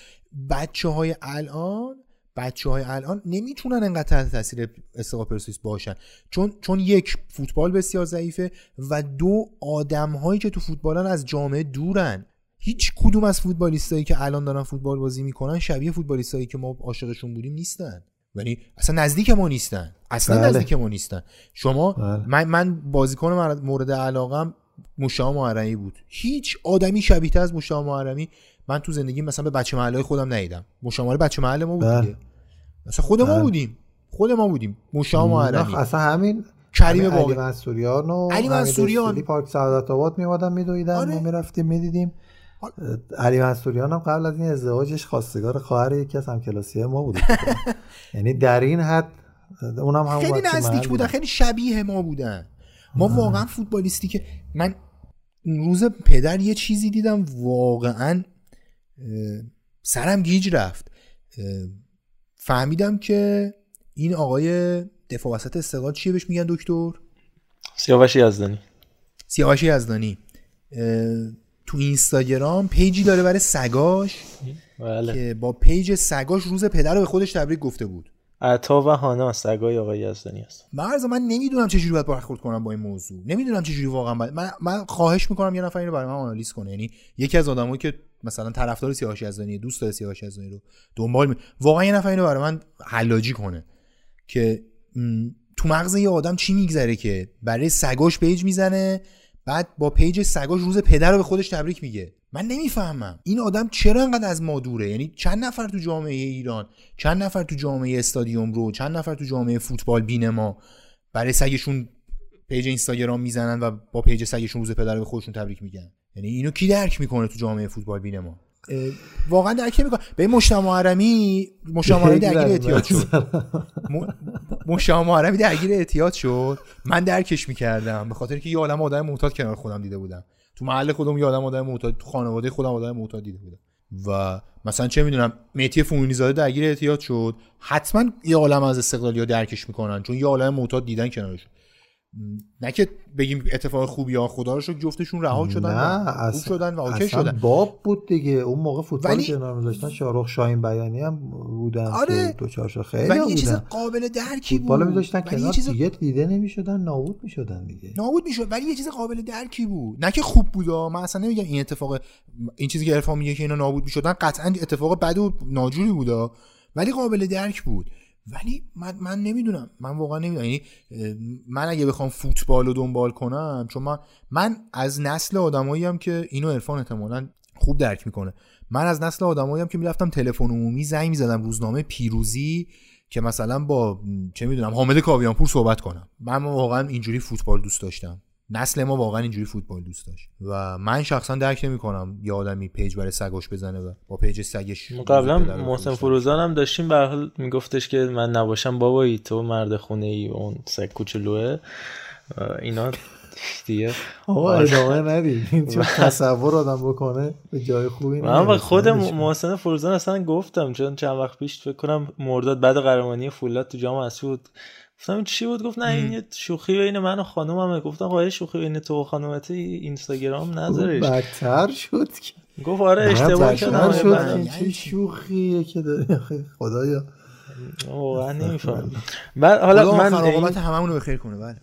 بچه های الان بچه های الان نمی‌تونن انقدر تحت تاثیر استقلال پرسپولیس باشن. چون چون یک فوتبال بسیار ضعیفه و دو آدم هایی که تو فوتبالن از جامعه دورن. هیچ کدوم از فوتبالیستایی که الان دارن فوتبال بازی می‌کنن شبیه فوتبالیستایی که ما عاشقشون بودیم نیستن. یعنی اصلا نزدیک ما نیستن. اصلا بله. نزدیک ما نیستن. شما بله. من من بازیکن مورد علاقم مشتاق محرمی بود. هیچ آدمی شبیه از مشتاق محرمی من تو زندگی مثلا به بچه محله خودم ندیدم. مشتاق بچه محله ما بود بله. دیگه. مثلا خود ما بله. بودیم. خود ما بودیم. مشتاق محرمی. اصلا همین کریم باقی علی منصوریان و علی منصوریان. پارک سعادت آباد میوادن میدویدن آره. ما می‌رفتیم می‌دیدیم. علی منصوریان هم قبل از این ازدواجش خواستگار خواهر یکی از همکلاسی ما بود یعنی در این حد اونم هم خیلی نزدیک بودن. خیلی شبیه ما بودن. ما واقعا فوتبالیستی که من روز پدر یه چیزی دیدم واقعا سرم گیج رفت. فهمیدم که این آقای دفاع وسط استقلال چیه بهش میگن دکتر؟ سیاوش یزدانی. سیاوش یزدانی. تو اینستاگرام page ی داره برای سگاش بله. که با page سگاش روز پدر رو به خودش تبریک گفته بود. عطا و هانا سگای آقای یزدانی هست مرز من نمی‌دونم چه جوری باید برخورد کنم با این موضوع. نمی‌دونم چه جوری واقعا باید من من خواهش می‌کنم یه نفر اینو برای من آنالیز کنه. یعنی یکی از آدمایی که مثلا طرفدار سیاوش یزدانی دوست داره سیاوش یزدانی رو دنبال می... واقعا یه نفر اینو برای من حلاجی کنه که تو مغز یه آدم چی میگذره که برای سگاش page می‌زنه بعد با page سگاش روز پدر رو به خودش تبریک میگه. من نمی‌فهمم. این آدم چرا انقدر از ما دوره؟ یعنی چند نفر تو جامعه ایران چند نفر تو جامعه استادیوم رو چند نفر تو جامعه فوتبال بین ما برای سگشون page اینستاگرام می‌زنن و با page سگشون روز پدر به خودشون تبریک میگن؟ یعنی اینو کی درک می‌کنه تو جامعه فوتبال بین ما؟ واقعا درک نمی‌کنه به مجتبی محرمی مجتبی محرمی درگیر اعتیاد شد. مجتبی محرمی درگیر اعتیاد شد. من درکش می‌کردم به خاطر که یه عالم آدم معتاد کنار خودم دیده بودم. تو محل خودم یه آدم آدم معتاد تو خانواده خودم آدم معتاد دیده بودم. و مثلا چه می‌دونم مهدی فومینی زاده درگیر اعتیاد شد. حتما یه عالم از استقلالی درکش می‌کنن چون یه عالم معتاد دیدن کنارش نه که بگیم اتفاق خوبی ها خدا رو شکر جفتشون رها شدن نه و خوب شدن و اوکی اصلا شدن باب بود دیگه اون موقع فوتبال ولی- کنار میذاشتن شاروخ شاهین بیانی هم بودن آره. دو خیلی ولی یه چیز قابل درکی بود فوتبال میذاشتن کنار چیز دیگه دیده نمی‌شدن نابود می‌شدن دیگه نابود می‌شد ولی یه چیز قابل درکی بود نه که خوب بود. من اصلا نمیگم این اتفاق این چیزی که عرفان میگه که اینا نابود می‌شدن قطعا اتفاق بد و ناجوری بود. ولی قابل درک بود ولی من, من نمی‌دونم. من واقعا نمی‌دونم. یعنی من اگه بخوام فوتبال رو دنبال کنم چون من من از نسل آدمایی هم که اینو عرفان احتمالاً خوب درک می‌کنه. من از نسل آدمایی هم که می‌رفتم تلفن عمومی زنگ می‌زدم روزنامه پیروزی که مثلا با چه می‌دونم حامد کاویانپور صحبت کنم. من واقعا اینجوری فوتبال دوست داشتم. نسل ما واقعا اینجوری فوتبال دوست داشت. و من شخصا درک نمی‌کنم یه آدمی page برای سگاش بزنه و با page سگش قبلا محسن فروزان هم داشتیم به هر حال میگفتش که من نباشم بابایی تو مرد خونه ای اون سگ کوچولوه. اینا دیگه آقا ادامه ندید این چون تصور آدم بکنه به جای خوبی من. خود. محسن فروزان اصلا گفتم چون چند وقت پیش فکر کنم مرداد بعد قهرمانی فولاد تو جام بود گفتم چی بود؟ گفت نه این یه شوخی بین من و خانوممه. گفتم آقا شوخی بین تو و خانومت اینستاگرام نذارش. بدتر شد که. گفت آره اشتباه کردم. شد آره، که. چه شوخیه که آخه خدایا. واقعا نمی‌فهمم. بعد حالا من عاقبت هممون رو بخیر کنه بله.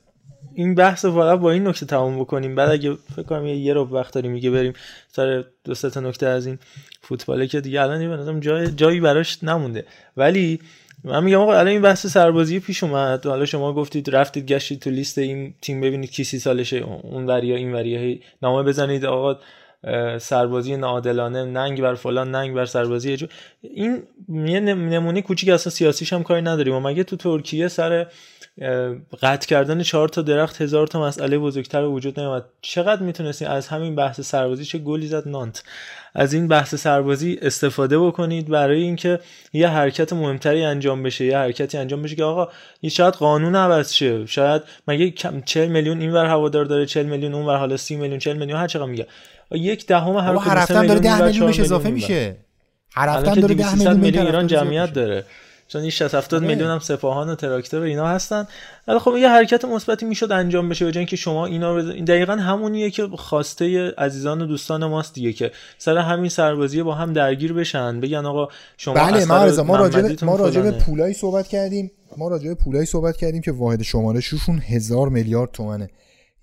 این بحث رو فقط با این نکته تموم بکنیم. بعد اگه فکر کنم یه یه رو وقت داریم میگه بریم سر دو سه تا نکته از این فوتباله که دیگه الان به نظرم جای جایی براش نمونده. ولی من میگم آقا الان این بحث سربازی پیش اومد. حالا شما گفتید رفتید گشتید تو لیست این تیم ببینید کی سی سالشه اون وریا این وریا نامه بزنید آقا سربازی ناعادلانه ننگ بر فلان ننگ بر سربازی جو. این یه نم- نمونه کوچیک اصلا سیاسیش هم کاری نداریم. و مگه تو ترکیه سر قطع کردن چهار تا درخت هزار تا مسئله بزرگتر وجود نیومد چقدر می‌تونستین از همین بحث سربازی چه گلی زد؟ نانت. از این بحث سربازی استفاده بکنید برای اینکه یه حرکت مهمتری انجام بشه یه حرکتی انجام بشه که آقا یه شاید قانون عوض شه شاید مگه کم 40 میلیون اینور هوادار داره 40 میلیون اونور حالا 30 میلیون 40 میلیون هر چقدر میگه یک دهم هر کدوم هر سه هفته هم داره میلیون 10 اینور، میلیون بهش اضافه. میشه هر هفته داره 200 10 میلیون ایران جمعیت. داره چون این 60 70 آره. میلیون هم سپاهان و تراکتور و اینا هستن. ولی خب یه حرکت مثبتی می‌شد انجام بشه به جای اینکه شما اینا رو این دقیقا همونیه که خواسته عزیزان و دوستان ماست دیگه که سر همین سربازی با هم درگیر بشن. بگن آقا شما بله ما ما راجع ما راجع به. پولایی صحبت کردیم. ما راجع به پولایی صحبت کردیم که واحد شمارششون هزار میلیارد تومنه.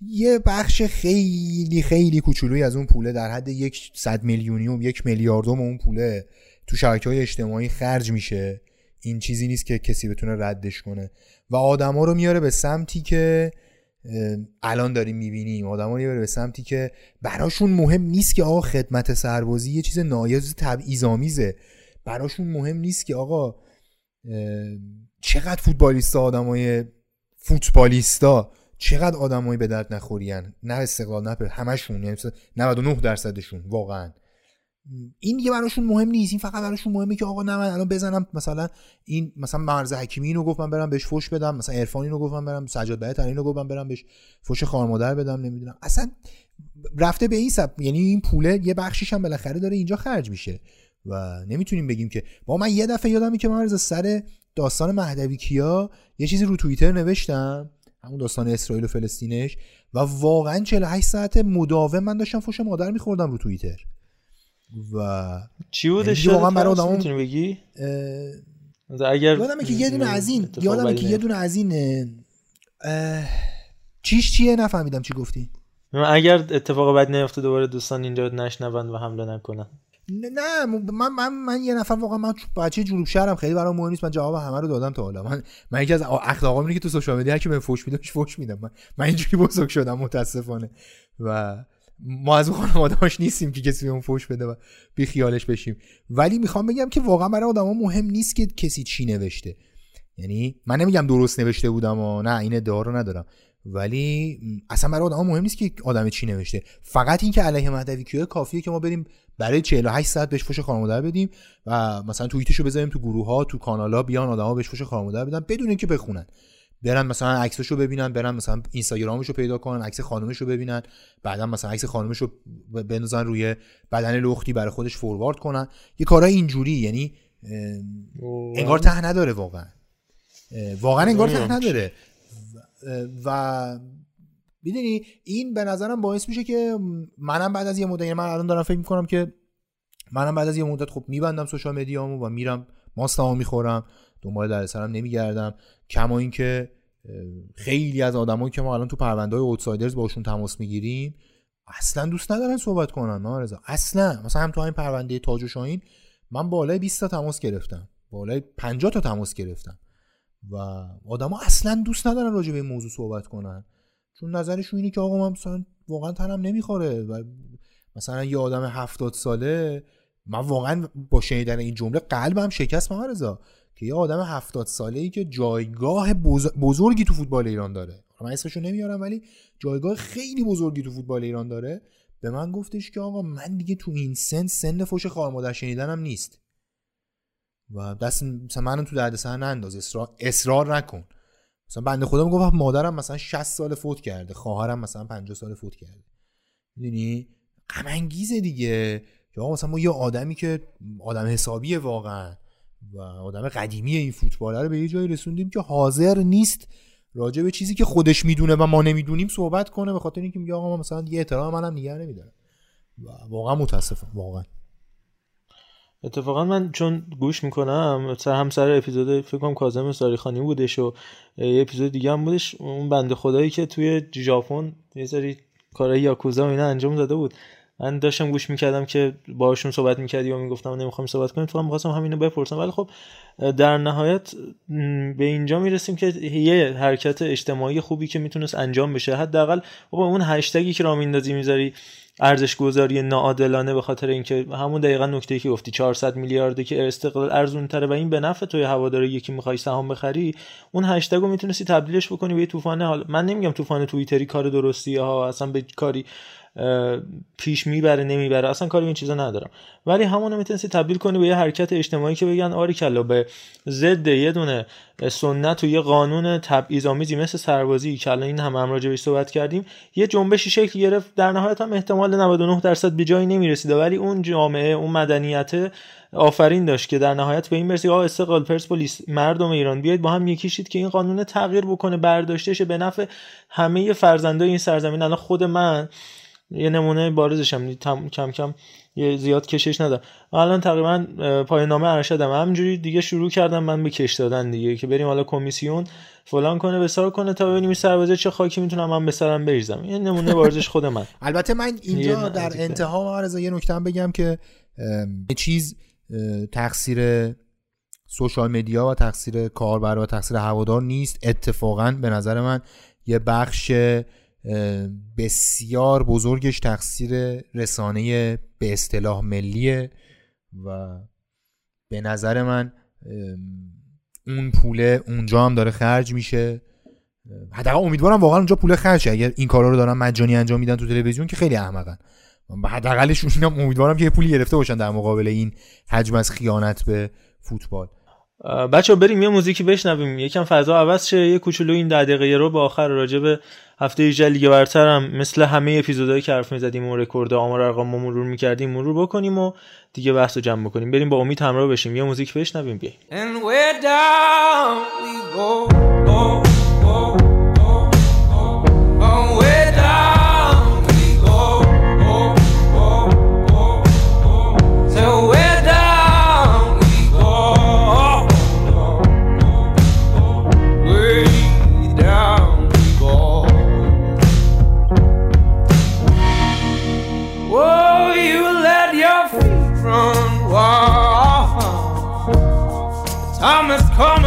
یه بخش خیلی خیلی کوچولویی از اون پوله در حد یک صد میلیونیوم یک میلیاردوم اون پوله تو شبکه های اجتماعی خرج میشه. این چیزی نیست که کسی بتونه ردش کنه. و آدما رو میاره به سمتی که الان داریم می‌بینیم. آدما رو میاره به سمتی که براشون مهم نیست که آقا خدمت سربازی یه چیز نایز تبعیض‌آمیزه. براشون مهم نیست که آقا چقدر فوتبالیستا آدمای فوتبالیستا چقدر آدمایی به درد نخورین. نه استقلال نه پر- همشون یعنی مثلا 99 درصدشون واقعا. این دیگه براشون مهم نیست. این فقط براشون مهمه که آقا نه من الان بزنم. مثلا این مثلا مرز حکیمی اینو گفت من برم بهش فوش بدم. مثلا عرفان اینو گفت من برم. سجاد بیت اینو گفت من برم بهش فوش خار مادر بدم. نمی‌دونم. اصلا رفته به این سب یعنی این پوله یه بخشیش هم بالاخره داره اینجا خرج میشه. و نمی‌تونیم بگیم که با من یه دفعه یادم که من از سر داستان مهدوی کیا یه چیزی رو توییتر نوشتم. همون داستان اسرائیل و فلسطینش. و واقعا 48 ساعت مداوم من داشتم فوش مادر میخوردم رو توییتر. و چی بودش یعنی واقعا برای؟ آدمون- می‌تونی بگی؟ اه، اگر یادمه که یه دونه از این یادمه که یه دونه از این اه، چیش چیه؟ نفهمیدم چی گفتی. اگر اتفاق بد نیفته دوباره دوستان اینجا نشنون و حمله نکنن نه من من من یه نفر واقعا من بچه جنوب شهرم خیلی برام مهم نیست من جواب همه رو دادم تا حالا. من من یکی از اخلاقام اینه که تو سوشال مدیا هر کی به فوش بهش فوش میدم. من من اینجوری بزرگ شدم متاسفانه. و ما از خانوادهاش نیستیم که کسی اون فوش بده و بی خیالش بشیم. ولی می‌خوام بگم که واقعا برای آدما مهم نیست که کسی چی نوشته. یعنی من نمیگم درست نوشته بودم و نه این ادعا رو ندارم. ولی اصلا برای آدم مهم نیست که آدم چی نوشته. فقط این که علیه مهدوی کیه کافیه که ما بریم برای 48 ساعت بهش فوش خانواده بدیم و مثلا توییتشو بذاریم تو گروه ها تو کانال ها بیان آدما بهش فوش خانواده بدن بدون اینکه بخونن. برن مثلا عکسشو ببینن برن مثلا اینستاگرامشو پیدا کنن عکس خانومشو ببینن بعدا مثلا عکس خانومشو بندازن روی بدن لختی برای خودش فوروارد کنن. یه کارای اینجوری یعنی انگار ته نداره واقعا. واقعا انگار ته نداره. و می‌دونی این به نظرم باعث میشه که منم بعد از یه مدت یعنی من الان دارم فکر می‌کنم که منم بعد از یه مدت خب میبندم سوشال مدیامو و میرم ماستامو می‌خورم. دنبال در سرم نمیگردم. کما اینکه خیلی از آدمایی که ما الان تو پرونده های اوتسایدرز باشون تماس می‌گیریم اصلا دوست ندارن صحبت کنن رضا. اصلا. مثلا هم تو این پرونده تاج و شاهین من بالای 20 تا تماس گرفتم. بالای 50 تا تماس گرفتم. و آدما اصلا دوست ندارن راجع به این موضوع صحبت کنن. چون نظرشون اینه که آقا من مثلا واقعا تنم نمی‌خوره. و مثلا یه آدم هفتاد ساله من واقعا با شنیدن این جمله قلبم شکست رضا. که یه آدم هفتاد ساله ای که جایگاه بزرگی تو فوتبال ایران داره. من اسمشو نمیارم ولی جایگاه خیلی بزرگی تو فوتبال ایران داره. به من گفتش که آقا من دیگه تو این سن سن فوش خواهر مادر شنیدنم نیست. و دست مثلا منو تو دردسر ننداز اصرار اصرار نکن. مثلا بنده خدا می‌گفت مادرم مثلا 60 سال فوت کرده خواهرم مثلا 50 سال فوت کرده. می‌دونی؟ غم دیگه. یا مثلا ما یه آدمی که آدم حسابیه واقعا. و آدم قدیمی این فوتبال رو به یه جایی رسوندیم که حاضر نیست راجع به چیزی که خودش می‌دونه و ما نمی‌دونیم صحبت کنه به خاطر اینکه میگه آقا ما مثلا یه احترام منم نگه نمیدارم. واقعا متاسفم واقعا. اتفاقا من چون گوش می‌کنم سر هم سر اپیزود فکر کنم کاظم ساریخانی بودش و یه اپیزود دیگه هم بودش اون بنده خدایی که توی ژاپن یه سری کارهای یاکوزا و اینا انجام داده بود. من داشتم گوش می‌کردم که باهاشون صحبت می‌کردی و می‌گفتم نمی‌خوام صحبت کنیم تو هم می‌خواستم همینو بپرسم. ولی خب در نهایت به اینجا می‌رسیم که یه حرکت اجتماعی خوبی که می‌تونست انجام بشه. حداقل بابا اون هشتگی که را میندازی می‌ذاری ارزش گذاری ناعادلانه به خاطر اینکه همون دقیقا نکته که گفتی 400 میلیارده که استقلال ارزون تره و این به نفع توی هوادار یکی می‌خوای سهام بخری اون هشتگ رو می‌تونستی تبدیلش بکنی به طوفان. حال من نمیگم طوفان توییتری کار درستی ها اصلا به کاری پیش می‌بره نمی‌بره اصلا کاری این چیزا ندارم. ولی همون می‌تونستی تبدیل کنی به یه حرکت اجتماعی که بگن آری کلا به ضد یه دونه سنت و یه قانون تبعیض‌آمیزی مثل سربازی. که الان این هم هم راجع صحبت کردیم. یه جنبشی شکل گرفت. در نهایت هم احتمال 99 درصد به جایی نمی‌رسیده. ولی اون جامعه اون مدنیت آفرین داشت که در نهایت به این برسی آقا استقلال پرسپولیس مردم ایران بیاید با هم یکیشید که این قانون تغییر بکنه برداشته به نفع همه فرزندای این سرزمین. الان خود من یه نمونه بارزشم کم کم یه زیاد کشش ندارم. الان تقریبا پایان نامه ارشدم. همینجوری دیگه شروع کردم من به کش دادن دیگه که بریم حالا کمیسیون. فلان کنه بسار کنه تا ببینیم سربازه چه خاکی می‌تونم من به سرم بریزم. یه نمونه بارزش خود من. البته من اینجا در انتها ما یه نکته بگم که چیز تقصیر سوشال مدیا و تقصیر کاربر و تقصیر هوادار نیست. اتفاقا به نظر من یه بخش بسیار بزرگش تقصیر رسانه به اصطلاح ملیه و به نظر من اون پوله اونجا هم داره خرج میشه. حداقل امیدوارم واقعا اونجا پول خرج اگر این کارا رو دارن مجانی انجام میدن تو تلویزیون که خیلی احمقن. حداقلش اونم امیدوارم که یه پولی گرفته باشن در مقابل این حجم از خیانت به فوتبال. بچه بریم یه موزیکی بشنویم. یکم فضا عوض شه. یه کوچولو این ده دقیقه رو به آخر راجع به هفته 18 لیگ برتر هم مثل همه اپیزودهایی که حرف می‌زدیم و رکورد آمار ارقام مرور می‌کردیم مرور بکنیم و دیگه بحث رو جمع بکنیم. بریم با امید همراه بشیم. یه موزیک بشنویم. بیایم I must call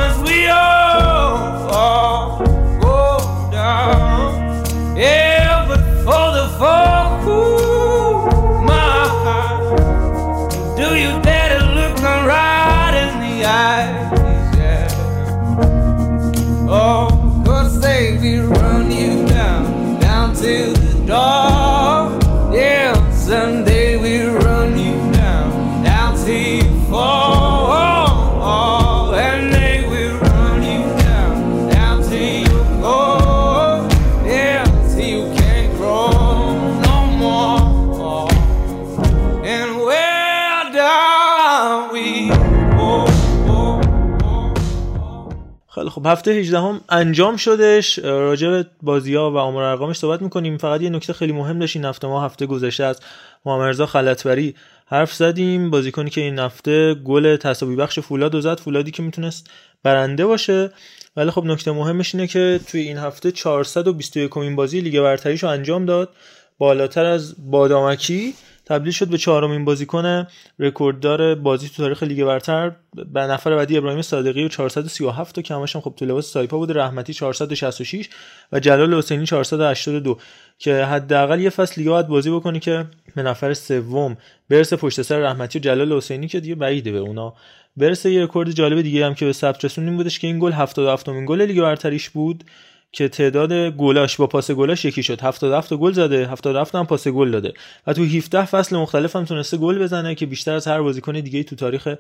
خب هفته 18 هم انجام شدش. راجع به بازی ها و آمار ارقامش صحبت می‌کنیم. فقط یه نکته خیلی مهم داشت این هفته. ما هفته گذشته از محمد خلطبری حرف زدیم. بازیکنی که این هفته گل تساوی بخش فولاد و زد. فولادی که می‌تونست برنده باشه. ولی خب نکته مهمش اینه که توی این هفته 421 امین بازی لیگ برتریشو انجام داد. بالاتر از بادامکی. تبدیل شد به چهارمین بازیکن رکورددار بازی تو تاریخ لیگ برتر. به نفر بعدی ابراهیم صادقی و 437 تا که همش هم خب تو لباس سایپا بوده. رحمتی 466 و جلال حسینی 482 که حداقل یه فصل لیگ باید بازی بکنی که به نفر سوم برسه پشت سر رحمتی و جلال حسینی که دیگه بعیده به اونا. برسه یه رکورد جالب دیگه هم که به ثبت رسوندیم بودش که این گل 77 امین گل لیگ برتریش بود. که تعداد گلاش با پاس گلاش یکی شد. 77 گل زده 77 هم پاس گل داده. و تو 17 فصل مختلف هم تونسته گل بزنه که بیشتر از هر بازیکن دیگه تو تاریخ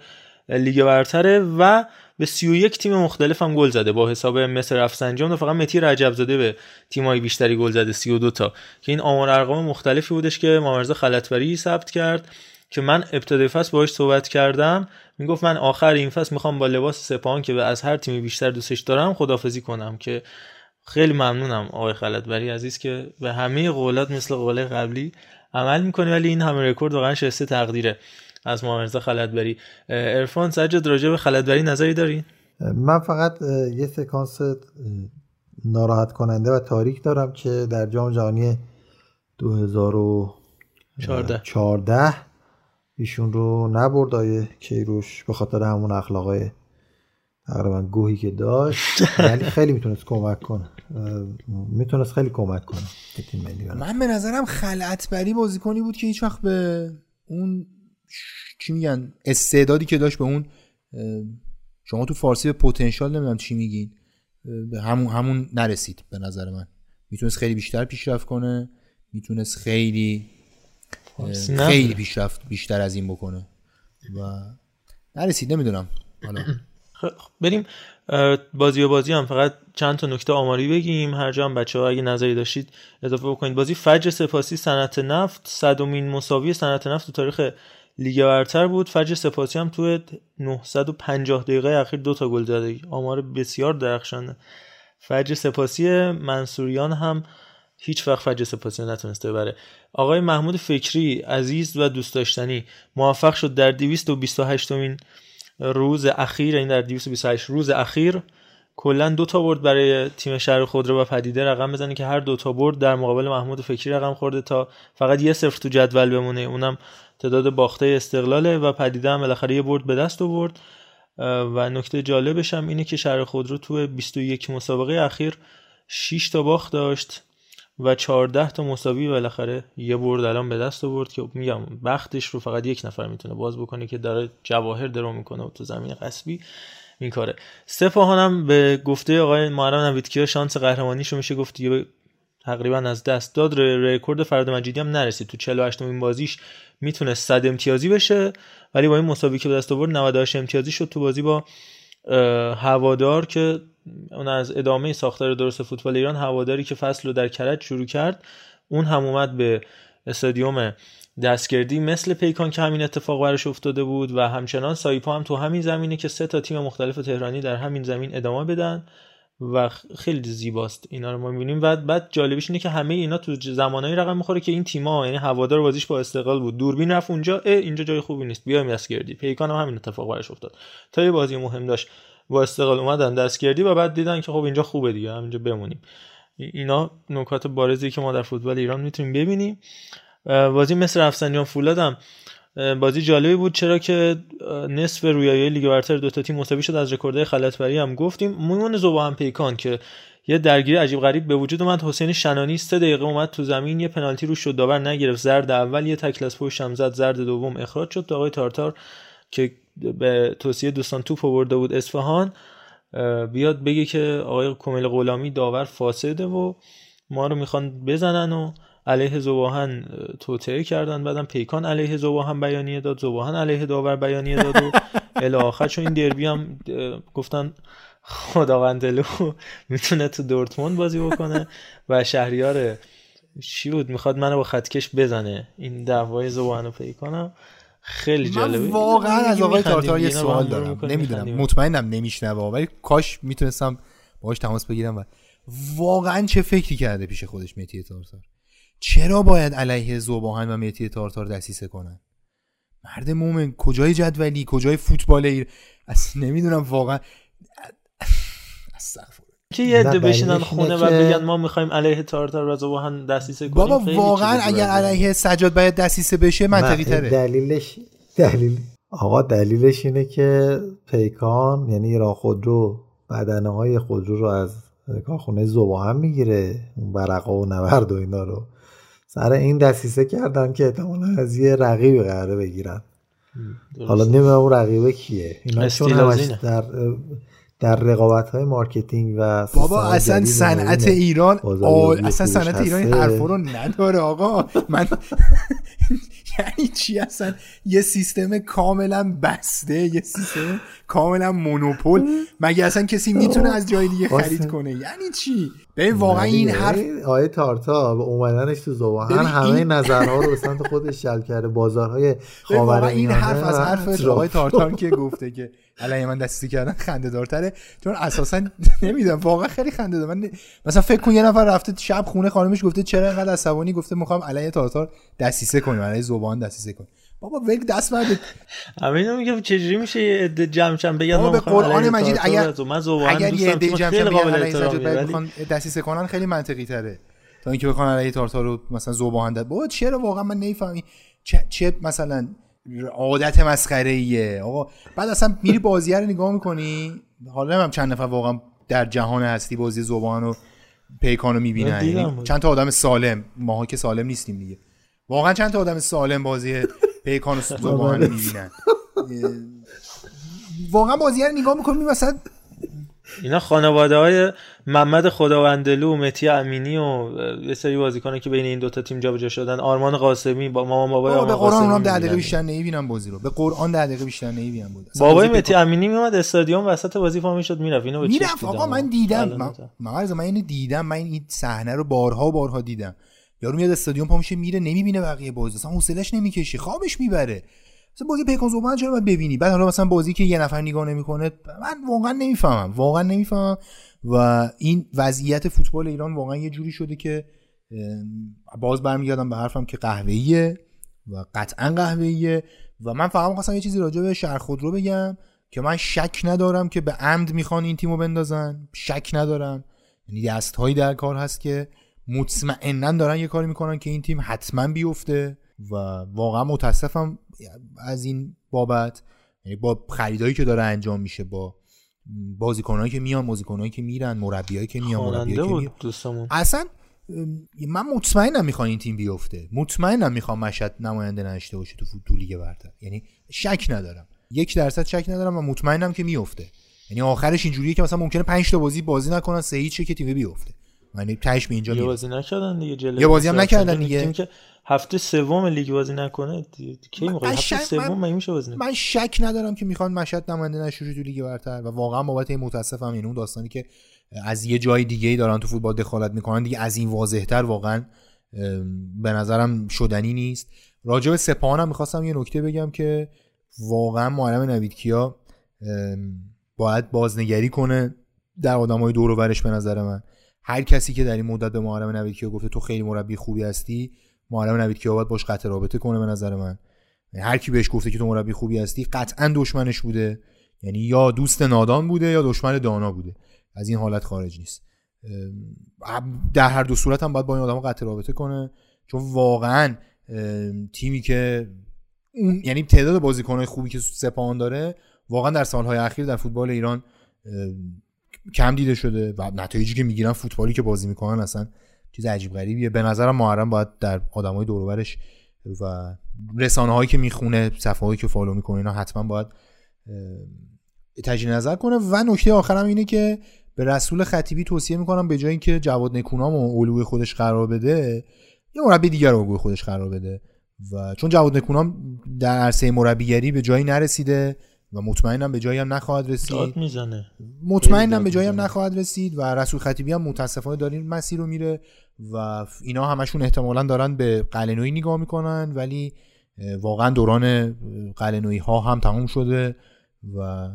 لیگ برتره. و به 31 تیم مختلف هم گل زده. با حساب مصر رفسنجان و فقط متی رجب زاده به تیمای بیشتری گل زده. 32 تا. که این آمار ارقام مختلفی بودش که مامرزا خلطبری ثبت کرد که من ابتدای فصل باهاش صحبت کردم. می‌گفت من آخر این فصل می‌خوام با لباس سپاهان که از هر تیمی بیشتر دوستش دارم خدافزی کنم که خیلی ممنونم آقای خلطبری عزیز که به همه قولات مثل قول قبلی عمل می‌کنی ولی این همه رکورد واقعا شسته تقدیره از محمد خلطبری. عرفان سجاد راجع به خلطبری نظری داری من فقط یه سکانس ناراحت کننده و تاریک دارم که در جام جهانی 2014 ایشون رو نبرد آیه کیروش به خاطر همون اخلاقای تقریبا گوهی که داشت ولی خیلی می‌تونست کمک کنه. می‌تونست خیلی کمک کنه تیم ملی من به نظرم خلعتبری بازیکنی بود که هیچ وقت به اون چی میگن استعدادی که داشت به اون شما تو فارسی به پتانسیل نمی‌دونم چی میگین به همون همون نرسید به نظر من. می‌تونست خیلی بیشتر پیشرفت کنه می‌تونست خیلی خیلی پیشرفت بیشتر از این بکنه. و نرسید نمی‌دونم. حالا بریم بازی و بازی هم فقط چند تا نکته آماری بگیم. هر جا هم بچه ها اگه نظری داشتید اضافه بکنید. بازی فجر سپاسی صنعت نفت. صدومین مساوی صنعت نفت تو تاریخ لیگ برتر بود. فجر سپاسی هم تو 950 دقیقه اخیر دو تا گل زده. آمار بسیار درخشانه فجر سپاسی منصوریان هم هیچ وقت فجر سپاسی نتونسته ببره. آقای محمود فکری عزیز و دوست داشتنی موفق شد در 228 مین روز اخیر این در 228 روز اخیر کلا دو تا برد برای تیم شهر خودرو و پدیده رقم بزنه که هر دو تا برد در مقابل محمود فکری رقم خورده تا فقط یه صفر تو جدول بمونه. اونم تعداد باخته استقلاله و پدیده هم بالاخره یه برد به دست آورد. و نکته جالبش هم اینه که شهر خودرو تو 21 مسابقه اخیر 6 تا باخت داشت. و 14 تا مساوی بالاخره یه برد الان به دست آورد که میگم بختش رو فقط یک نفر می‌تونه باز بکنه که داره جواهر درو می‌کنه و تو زمین قصبی. این کاره. سپاهان هم به گفته آقای محرم نویدکیا شانس قهرمانیشو میشه گفت دیگه تقریبا از دست داد. رکورد فرد مجیدی هم نرسید. تو 48 امین بازیش می‌تونه 100 امتیازی بشه ولی با این مساوی که به دست آورد 98 امتیازی شد تو بازی با هوادار که اون از ادامه ساختار درست فوتبال ایران هواداری که فصل رو در کرج شروع کرد اون هم اومد به استادیوم دستگردی مثل پیکان که همین اتفاق براش افتاده بود و همچنان سایپا هم تو همین زمینه که سه تا تیم مختلف تهرانی در همین زمین ادامه بدن و خیلی زیباست. اینا رو ما می‌بینیم. و بعد جالبیش اینه که همه اینا تو زمانایی رقم می‌خوره که این تیم‌ها یعنی هوادار بازیش با استقلال بود. دوربین رفت اونجا اینجا جای خوبی نیست. بیایم دستگردی. پیکان هم همین اتفاق براش افتاد. تا یه بازی مهم داشت. با استقلال اومدن دستگردی و بعد دیدن که خب اینجا خوبه دیگه همینجا بمونیم. اینا نکات بارزی که ما در فوتبال ایران می‌تونیم ببینیم. بازی مثل رفسنجان فولادم بازی جالبی بود. چرا که نصف رویایی لیگ برتر دو تا تیم مساوی شد از رکوردهای خلعتبری هم گفتیم. میمونه ذوب‌آهن پیکان که یه درگیری عجیب غریب به وجود اومد. حسین شنانی سه دقیقه اومد تو زمین یه پنالتی رو شد داور نگرفت. زرد اول یه تکل از پشت هم زد زرد دوم اخراج شد. آقای تارتار که به توصیه دوستان توپ برده بود اصفهان بیاد بگه که آقای کمیل غلامی داور فاسده و ما رو می‌خوان بزنن و علیه ذوب‌آهن توطعه کردن. بعدم پیکان علیه زباهن بیانیه داد زباهن علیه داور بیانیه داد و الی آخر چون این دربی هم گفتن خداوندلو می‌تونه تو دورتموند بازی بکنه و شهریار چی بود؟ می‌خواد منو با خطکش بزنه. این دعوای زباهن رو پیکانم. خیلی جالبه. من واقعا از آقای تارتار یه سوال دارم. نمی‌دونم. مطمئنم نمیشنوه ولی کاش می‌تونستم باهاش تماس بگیرم و واقعا چه فکری کرده پیش خودش مهدی تارتار چرا باید علیه زوباهن و مهدی تارتار دسیسه کنن؟ مرد مومن کجای جدولی؟ کجای فوتبال ایر؟ اصلا نمی‌دونم واقعا. که یه عده بشینن دلیلش خونه اینه و که- بگن ما می‌خوایم علیه تارتار و زباهن دستیسه کنیم بابا خیلی واقعا اگر. علیه سجاد باید دسیسه بشه منطقی تره دلیلش دلیل آقا دلیلش اینه که پیکان یعنی ایران خودرو بدنه های خودرو رو از کارخونه ذوب‌آهن می‌گیره اون ورقا و نورد و اینا رو سر این دسیسه کردن که احتمالا از یه رقیبی قراره بگیرن درست. حالا نمی‌دونم اون رقیبه کیه اینا چون همش. در در رقابت های marketing و بابا اصلا صنعت ایران اصلا صنعت ایران این. حرفا رو نداره آقا. من یعنی چی اصلا؟ یه سیستم کاملا بسته یه سیستم کاملا مونوپول. مگه اصلا کسی می‌تونه از جای دیگه خرید کنه؟ یعنی چی؟ ببین واقعا این. حرف آیه تارتا به اومدنش تو ببین همه نظرها رو به سمت خودش جلب کرده. بازارهای ببین واقعا خاور این حرف از حرف آقای تارتا تارتار که گفته که علیه من دستی کردن خنده دارتره چون اساسا نمی‌دونم واقعا خیلی خنده دار من مثلا فکر کن یه نفر رفته شب خونه خانمش گفته چرا اینقدر عصبانی؟ گفته می‌خوام علیه تارتار دسیسه کنیم علیه زبان دسیسه کنیم بابا ول دست برده همین میگم چجوری میشه یه عده جمع شن بگن به قرآن مجید اگر و من زبان اگر یه عده جمع شن بگن بخوان دسیسه کنن خیلی منطقی تره. تا اینکه بخوان علیه تارتار رو مثلا زبان داد. بابا چرا واقعا من نمی‌فهمی چه, چه مثلا عادت مسخره ایه آقا بعد اصلا میری بازیه رو نگاه می‌کنی. حالا نمیم چند نفر واقعا در جهان هستی بازی زبان و پیکان رو می‌بینن. یعنی. چند تا آدم سالم. ماها که سالم نیستیم دیگه. واقعا چند تا آدم سالم بازی پیکان و زبان رو می‌بینن. واقعا بازی رو نگاه می‌کنی مثلا اینا خانواده های محمد خداوندلو و متی امینی و یه سری بازیکنه که بین این دوتا تیم جابجا شدن. آرمان قاسمی با مامان بابای بابا به آرمان قرآن اونم می‌بینن. دقیقه بیشتر نمی‌بینم بازی رو. به قرآن ده دقیقه بیشتر نمی‌بینم بود بابای متی امینی میومد استادیوم وسط بازی پا می‌شد می‌رفت. اینو می‌رفت. آقا من دیدم. من. من من اینو دیدم. من این صحنه رو بارها و بارها دیدم. یارو میاد استادیوم پا میشه میره نمی‌بینه بقیه بازی. اصلا حوصلش نمی‌کشی خوابش می‌بره. مثلا بازی پیکان زوبان چرا باید ببینی؟ بعد حالا مثلا بازی که یه نفر نگاه نمی‌کنه من واقعا نمی‌فهمم واقعا نمی‌فهمم. و این وضعیت فوتبال ایران واقعا یه جوری شده که باز برمیگردم به حرفم که قهوه‌ایه و قطعا قهوه‌ایه و من فقط می‌خواستم یه چیزی راجع به شهر خودرو بگم که من شک ندارم که به عمد می‌خوان این تیمو بندازن. شک ندارم. یعنی دستهایی در کار هست که مطمئنا دارن یه کاری می‌کنن که این تیم حتما بیفته و واقعا متاسفم از این بابت یعنی با خریدایی که داره انجام میشه با بازیکنایی که میان بازیکنایی که میرن مربیایی که میان مربیایی که دوستمون. اصلا من مطمئنم می‌خوان این تیم بیفته. مطمئنم می‌خوام مشهد نماینده نشته باشه تو فوت- تو لیگ برتر. یعنی شک ندارم. یک درصد شک ندارم و مطمئنم که میفته. یعنی آخرش اینجوریه که مثلا ممکنه 5 تا بازی بازی نکنن سه هیچ که تیم بیفته. یعنی تهش به اینجا یه بازی نکردن دیگه جلوی یه بازی هم. نکردن یعنی دیگه. که هفته سوم لیگ بازی نکنه؟ کی می‌خواد؟ هفته سوم من- میشه بازی نکنه؟ من شک ندارم که می‌خوان مشهد نماینده نشه تو لیگ برتر و واقعا بابت این متاسفم یعنی اون داستانی که از یه جای دیگه ای دارن تو فوتبال دخالت می‌کنن دیگه از این واضحتر واقعا به نظرم شدنی نیست. راجع به سپاهانم می‌خواستم یه نکته بگم که واقعا معلم نویدکیا باید بازنگری کنه در آدمای دور و برش به نظر من. هر کسی که در این مدت به معلم نویدکیا گفته تو خیلی مربی خوبی هستی معلم نویدکیا باید باش قطع رابطه کنه به نظر من. یعنی هر کی بهش گفته که تو مربی خوبی هستی قطعا دشمنش بوده. یعنی یا دوست نادان بوده یا دشمن دانا بوده. از این حالت خارج نیست. در هر دو صورت هم باید با این آدم قطع رابطه کنه. چون واقعا تیمی که اون یعنی تعداد بازیکنهای خوبی که سپاهان داره واقعا در سالهای اخیر در فوتبال ایران کم دیده شده و نتایجی که می‌گیرن فوتبالی که بازی می‌کنن اصلا چیز عجیب غریبیه. به نظرم محرم باید در آدمای دور و رسانه هایی که می‌خونه صفحه هایی که فالو می‌کنه اینا حتما باید تجدید نظر کنه. و نکته آخرم اینه که به رسول خطیبی توصیه می‌کنم به جای اینکه جواد نکونام و الگوی خودش قرار بده یه مربی دیگر الگوی خودش قرار بده. و چون جواد نکونام در عرصه مربیگری به جایی نرسیده و مطمئنم به جایی هم نخواهد رسید. داد می‌زنه. مطمئنم به جایی هم نخواهد رسید و رسول خطیبی هم متاسفانه داره این مسیر رو میره و اینا همشون احتمالا دارن به قلنوی نگاه می‌کنن ولی واقعا دوران قلنوی ها هم تموم شده و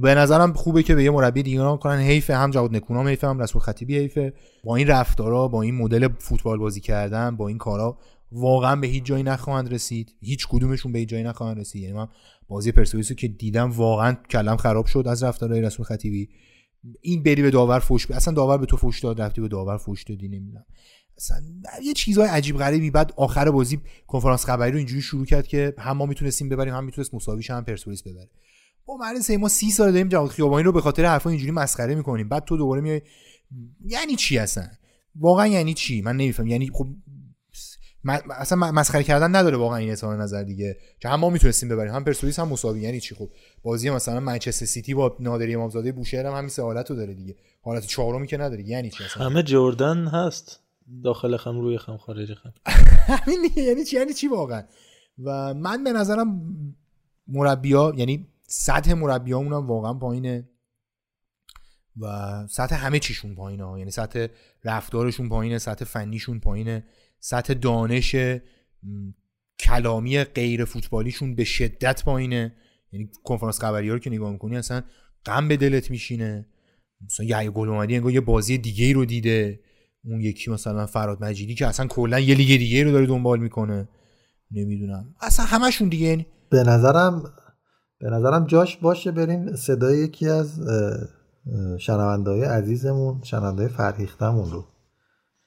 به نظرم خوبه که به یه مربی دیگه نگاه کنن. حیف هم جواد نکونام حیف هم رسول خطیبی حیفه. با این رفتارا با این مدل فوتبال بازی کردن با این کارا واقعا به هیچ جایی نخواهند رسید. هیچ کدومشون به هیچ جایی نخواهند رسید. یعنی من بازی پرسپولیس که دیدم واقعا کلم خراب شد از رفتارهای رسول خطیبی. این بری به داور فوش اصلا داور به تو فوش داد رفتی به داور فوش دادی نمی‌دونم. اصلا یه چیزای عجیب غریبی. بعد آخر بازی کنفرانس خبری رو اینجوری شروع کرد که هم ما می‌تونستیم ببریم هم می‌تونست مساویش هم پرسپولیس ببره. مرد ما سی سال داریم جواد خیابانی رو به خاطر حرفا اینجوری مسخره می‌کنیم. بعد تو دوباره میای یعنی چی اصلا؟ واقعا یعنی چی؟ من نمیفهم. یعنی خب اصلا مسخره کردن نداره واقعا این اظهار نظر دیگه. که هم ما می‌تونستیم ببریم. هم پرسپولیس هم مساوی. یعنی چی خب بازی مثلا منچستر سیتی با نادری امامزاده بوشهر هم همین سه حالت رو داره دیگه. حالت چهارمی که نداره. یعنی چی اصلا؟ همه جردن هست. داخل خم روی خم خارج خم. همین یعنی چی؟ یعنی چی واقعا؟ و من به نظرم مربیا یعنی سطح مربیامون هم واقعا پایینه. و سطح همه چیشون پایینه یعنی سطح رفتارشون پایینه سطح فنیشون پایینه. سطح دانش کلامی غیر فوتبالیشون به شدت پایینه. یعنی کنفرانس خبری رو که نگاه می‌کنی اصلا غم به دلت میشینه. مثلا یه گل اومدی انگار یه بازی دیگه ای رو دیده. اون یکی مثلا فراد مجیدی که اصلا کلا یه لیگ دیگه رو داره دنبال می‌کنه. نمی‌دونم. اصلا همشون دیگه یعنی به نظرم به نظرم جاش باشه بریم صدای یکی از شنوندهای عزیزمون شنونده فرهیختمون رو.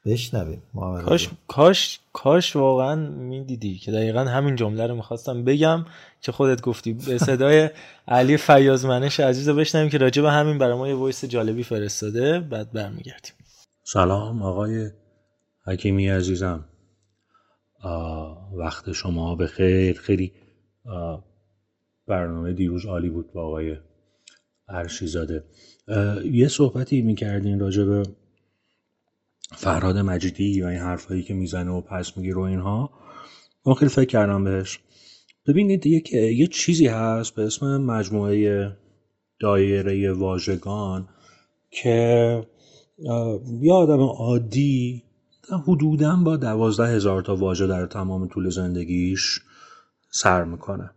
بشنویم کاش کاش کاش واقعا می‌دیدی که دقیقا همین جمله رو می‌خواستم بگم که خودت گفتی. به صدای علی فیازمنش عزیز رو بشنویم که راجع به همین برای ما یه وایس جالبی فرستاده. بعد برمیگردیم. سلام آقای حکیمی عزیزم. وقت شما به خیر. خیلی برنامه دیروز عالی بود با آقای عرشی زاده یه صحبتی می‌کردین راجع به فرهاد مجیدی و این حرفایی که می‌زنه و پس میگی رو اینها من خیلی فکر کردم بهش. ببینید یک یه چیزی هست به اسم مجموعه دایره واژگان که یه آدم عادی حدودا با دوازده هزار تا واژه در تمام طول زندگیش سر می‌کنه.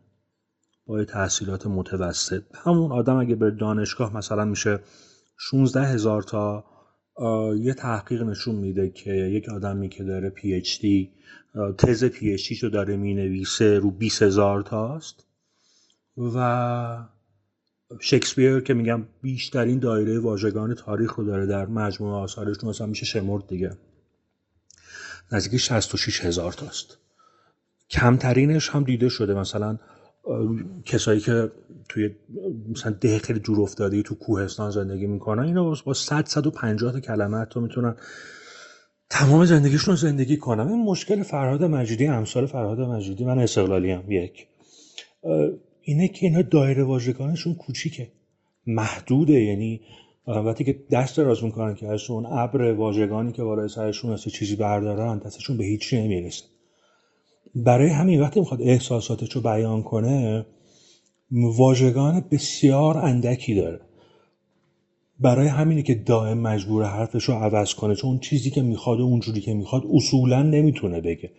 با تحصیلات متوسط. همون آدم اگه به دانشگاه مثلا میشه 16 هزار تا یه تحقیق نشون میده که یک آدمی که داره پی اچ دی تز پی اچ رو داره می‌نویسه رو 20 هزار تاست. و شکسپیر که میگم بیشترین دایره واژگان تاریخ رو داره در مجموعه آثارش مثلا میشه شمرد دیگه. نزدیک 66 هزار تاست. کمترینش هم دیده شده مثلا کسایی که توی مثلا ده خیلی دور افتاده تو کوهستان زندگی می‌کنن اینا با 100 150 تا کلمه حتی می‌تونن تمام زندگیشون رو زندگی کنن. این مشکل فرهاد مجیدی امثال فرهاد مجیدی من استقلالی هم یک اینه که اینا دایره واژگانشون کوچیکه. محدوده یعنی وقتی که دست دراز می‌کنن که از اون ابر واژگانی که بالای سرشون هست چیزی بردارن دستشون به هیچ نمی‌رسه. برای همین وقتی می‌خواد احساساتش رو بیان کنه واژگان بسیار اندکی داره. برای همینه که دائم مجبور حرفش رو عوض کنه چون چیزی که می‌خواد و اونجوری که می‌خواد اصولا نمی‌تونه بگه.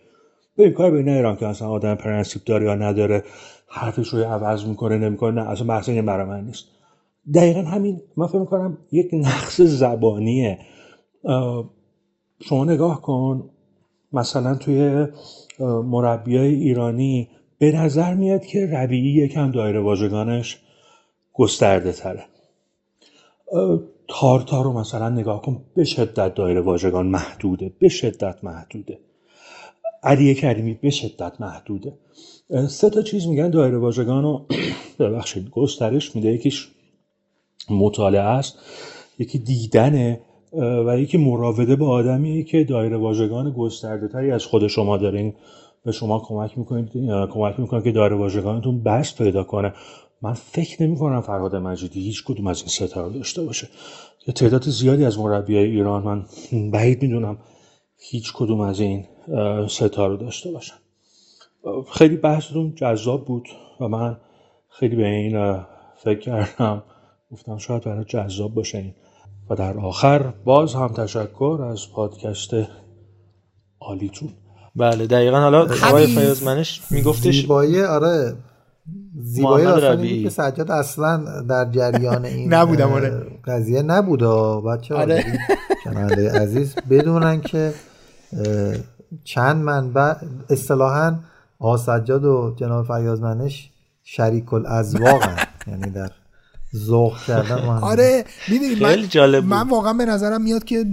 ببین کار به ایران که اصلا آدم پرنسیپ داره یا نداره حرفش رو عوض می‌کنه نمی‌کنه نه اصلا بحث این برای من نیست. دقیقا همین من فکر می‌کنم یک نقص زبانیه. شما نگاه کن مثلا توی مربیای ایرانی به نظر میاد که ربیعی یکم دایره واژگانش گسترده تره. تارتا رو مثلا نگاه کن به شدت دایره واژگان محدوده به شدت محدوده. علی کریمی به شدت محدوده. سه تا چیز میگن دایره واژگان رو ببخشید گسترش میده یکیش مطالعه است یکی دیدنه. و یکی مراوده با آدمیه که دایره واژگان گسترده تری از خود شما داره این به شما کمک می‌کنید کمک می‌کنه که داره واژگانتون بست پیدا کنه. من فکر نمی کنم فرهاد مجیدی هیچ کدوم از این ستاره داشته باشه. یه تعداد زیادی از مربیای ایران من بعید می‌دونم هیچ کدوم از این ستاره داشته باشن. خیلی بحثتون جذاب بود و من خیلی به این فکر کردم. گفتم شاید برای جذاب باشه این. و در آخر باز هم تشکر از پادکست عالیتون بله دقیقا حالا آقای فیاض میگفتش زیبایی آره. زیبایی داستانی که سجاد اصلا در جریان این نبودم آره. قضیه نبود. بچه آره. عزیز بدونن که چند منبع اصطلاحا آقا سجاد و جناب فیاض شریک الازواق یعنی در ذوق کردن آره می‌دونی من, جالب من واقعا به نظرم میاد که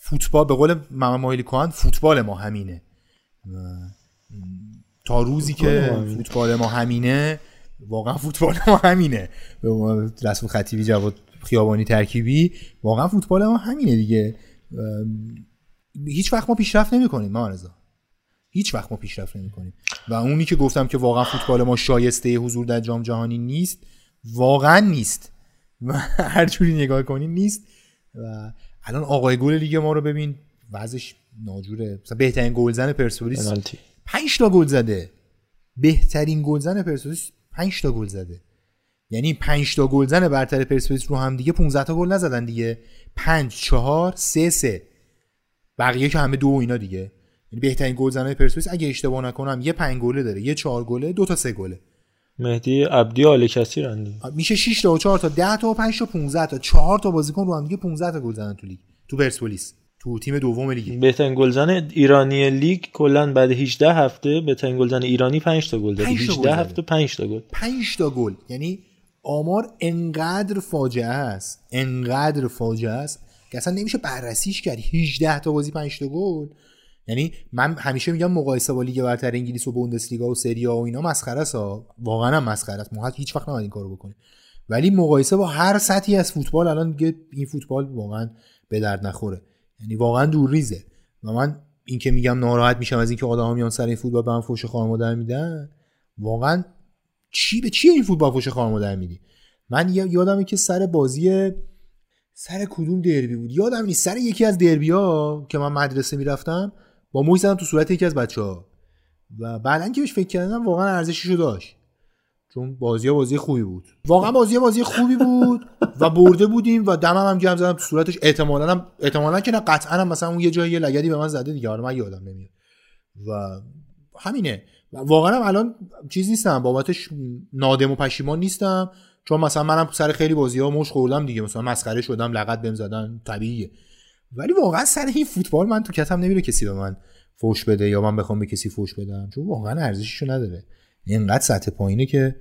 فوتبال به قول محمد مایلی کهن فوتبال ما همینه. تا روزی که فوتبال ما همینه. واقعا فوتبال ما همینه. به رسم خطیبی جواد خیابانی ترکیبی واقعا فوتبال ما همینه دیگه. هیچ وقت ما پیشرفت نمی‌کنیم ما رضا هیچ وقت ما پیشرفت نمی‌کنیم. و اونی که گفتم که واقعا فوتبال ما شایسته حضور در جام جهانی نیست واقعا نیست. و هر جوری نگاه کنیم نیست. و الان آقای گل لیگ ما رو ببین وضعش ناجوره. مثلا بهترین گلزن پرسپولیس 5 تا گل زده. بهترین گلزن پرسپولیس 5 تا گل زده. یعنی 5 تا گلزن برتر پرسپولیس رو هم دیگه 15 تا گل نزدن دیگه. 5 4 3 3 بقیه که همه دو اینا دیگه. یعنی بهترین گلزنای پرسپولیس. اگه اشتباه نکنم یه 5 گله داره یه 4 گله دو تا 3 گله. مهدی عبدی آل کثیر رندی میشه 6 تا و 4 تا 10 تا و 5 تا 15 تا. 4 تا بازیکن رو هم دیگه 15 تا گل زدن تو لیگ تو پرسپولیس تو تیم دوم لیگ. بهترین گلزن ایرانی لیگ کلا بعد 18 هفته بهترین گلزن ایرانی 5 تا گل داد 18 هفته 5 تا گل. 5 تا گل. یعنی آمار انقدر فاجعه است انقدر فاجعه است که اصلا نمیشه بررسیش کرد. 18 تا بازی 5 تا گل. یعنی من همیشه میگم مقایسه با لیگ برتر انگلیس و بوندسلیگا و سری آ و اینا مسخره است واقعا مسخره است. ما هیچ وقت نباید این کارو بکنیم ولی مقایسه با هر سطحی از فوتبال الان دیگه این فوتبال واقعا به درد نخوره. یعنی واقعا دور ریزه. و من این که میگم ناراحت میشم از اینکه آدما میان سر این فوتبال به من فوش خار مادر میدن واقعا چی به چی این فوتبال فوش خار مادر میدی؟ من یادمه که سر بازی سر کدوم دربی بود. یادم نیست. سر یکی از دربی ها که من مدرسه می‌رفتم با موی زدم تو صورت یکی از بچه ها و بعدا که بهش فکر کردم واقعا ارزششو داشت. چون بازی بازی خوبی بود. واقعا بازی بازی خوبی بود و برده بودیم و دمم هم گرم زدم تو صورتش. احتمالاً هم احتمالاً که نه قطعا هم مثلا اون یه جایی لگدی به من زده دیگه. آره من یادم نمیاد. و همینه. واقعا هم الان چیز نیستم. بابتش نادم و پشیمان نیستم. چون مثلا منم سر خیلی بازی ها مش خوردم دیگه. مثلا مسخره شدم لقد بهم زدن طبیعیه. ولی واقعا سر این فوتبال من تو کتم نمیره کسی به من فوش بده یا من بخوام به کسی فوش بدم. چون واقعا ارزششو نداره. اینقدر سطح پایینه که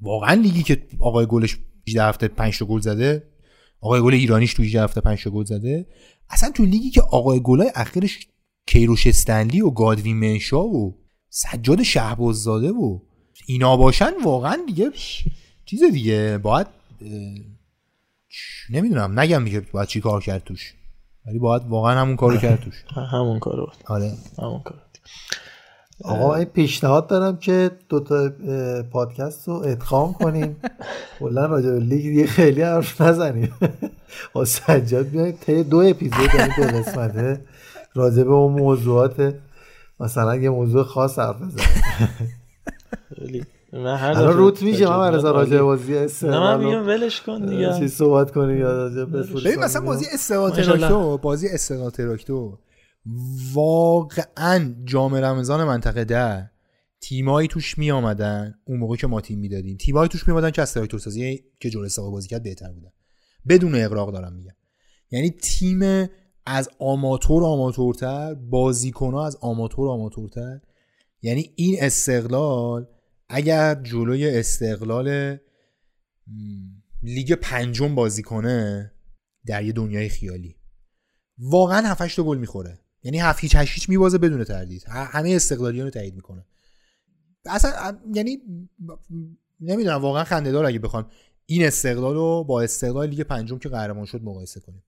واقعا لیگی که آقای گلش 18 هفته 5 تا گل زده آقای گل ایرانیش تو 18 هفته 5 تا گل زده. اصلا تو لیگی که آقای گلای اخیرش کیروش استنلی و گادوین منشا و سجاد شهباززاده و اینا باشن واقعا دیگه چیز دیگه. باید نمی‌دونم نگم دیگه باید چی کار کرد توش. ولی باید واقعا همون کارو کرد توش. همون کارو آره. همون کارو آقا این پیشنهاد دارم که دو تا پادکست رو ادغام کنیم. کلا راجع به لیگ دیگه خیلی حرف نزنیم. با سجاد بیایم طی دو اپیزود یعنی دو قسمته راجع به اون موضوعات. مثلا یه موضوع خاص حرف بزنیم. من هر الان روت میشه من رضا راجع بازی نه من میگم ولش کن دیگه. چی صحبت کنیم یا راجع ببین مثلا بازی استقلال تراکتو بازی استقلال تراکتو واقعا جام رمضان منطقه ده. تیمایی توش می آمدن اون موقع که ما تیم می‌دادیم. تیمایی توش می آمدن که از تراکتور سازی که جلوی استقلال بازی کرد بهتر بودن. بدون اقراق دارم میگم. یعنی تیم از آماتور آماتورتر بازیکن از آماتور آماتورتر. یعنی این استقلال اگر جلوی استقلال لیگ پنجم بازی کنه در یه دنیای خیالی. واقعا 7 تا گل می‌خوره. یعنی 7 هیچ 8 هیچ میبازه بدون تردید. همه استقلالیان رو تایید می‌کنه. اصلا یعنی نمی‌دونم واقعا خندهدار اگه بخوان این استقلال رو با استقلال لیگ پنجم که قهرمان شد مقایسه کنیم.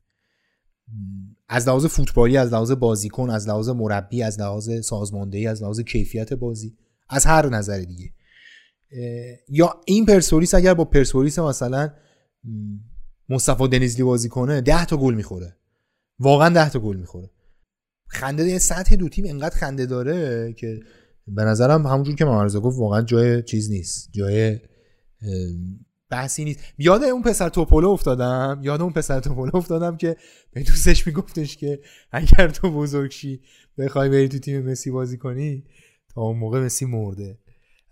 از لحاظ فوتبالی از لحاظ بازیکن از لحاظ مربی از لحاظ سازماندهی از لحاظ کیفیت بازی از هر نظر دیگه. یا این پرسپولیس اگر با پرسپولیس مثلا مصطفی دنیزلی بازی کنه 10 تا گل می‌خوره. واقعا 10 تا گل می‌خوره. خنده سطح دو تیم انقدر خنده داره که به نظرم همونجور که ممرزا گفت واقعا جای چیز نیست. جای بحثی نیست. یاد اون پسر توپولو افتادم؟ یاد اون پسر توپولو افتادم که به دوستش میگفتش که اگر تو بزرگ شی بخوای بری تو تیم مسی بازی کنی تا اون موقع مسی مرده.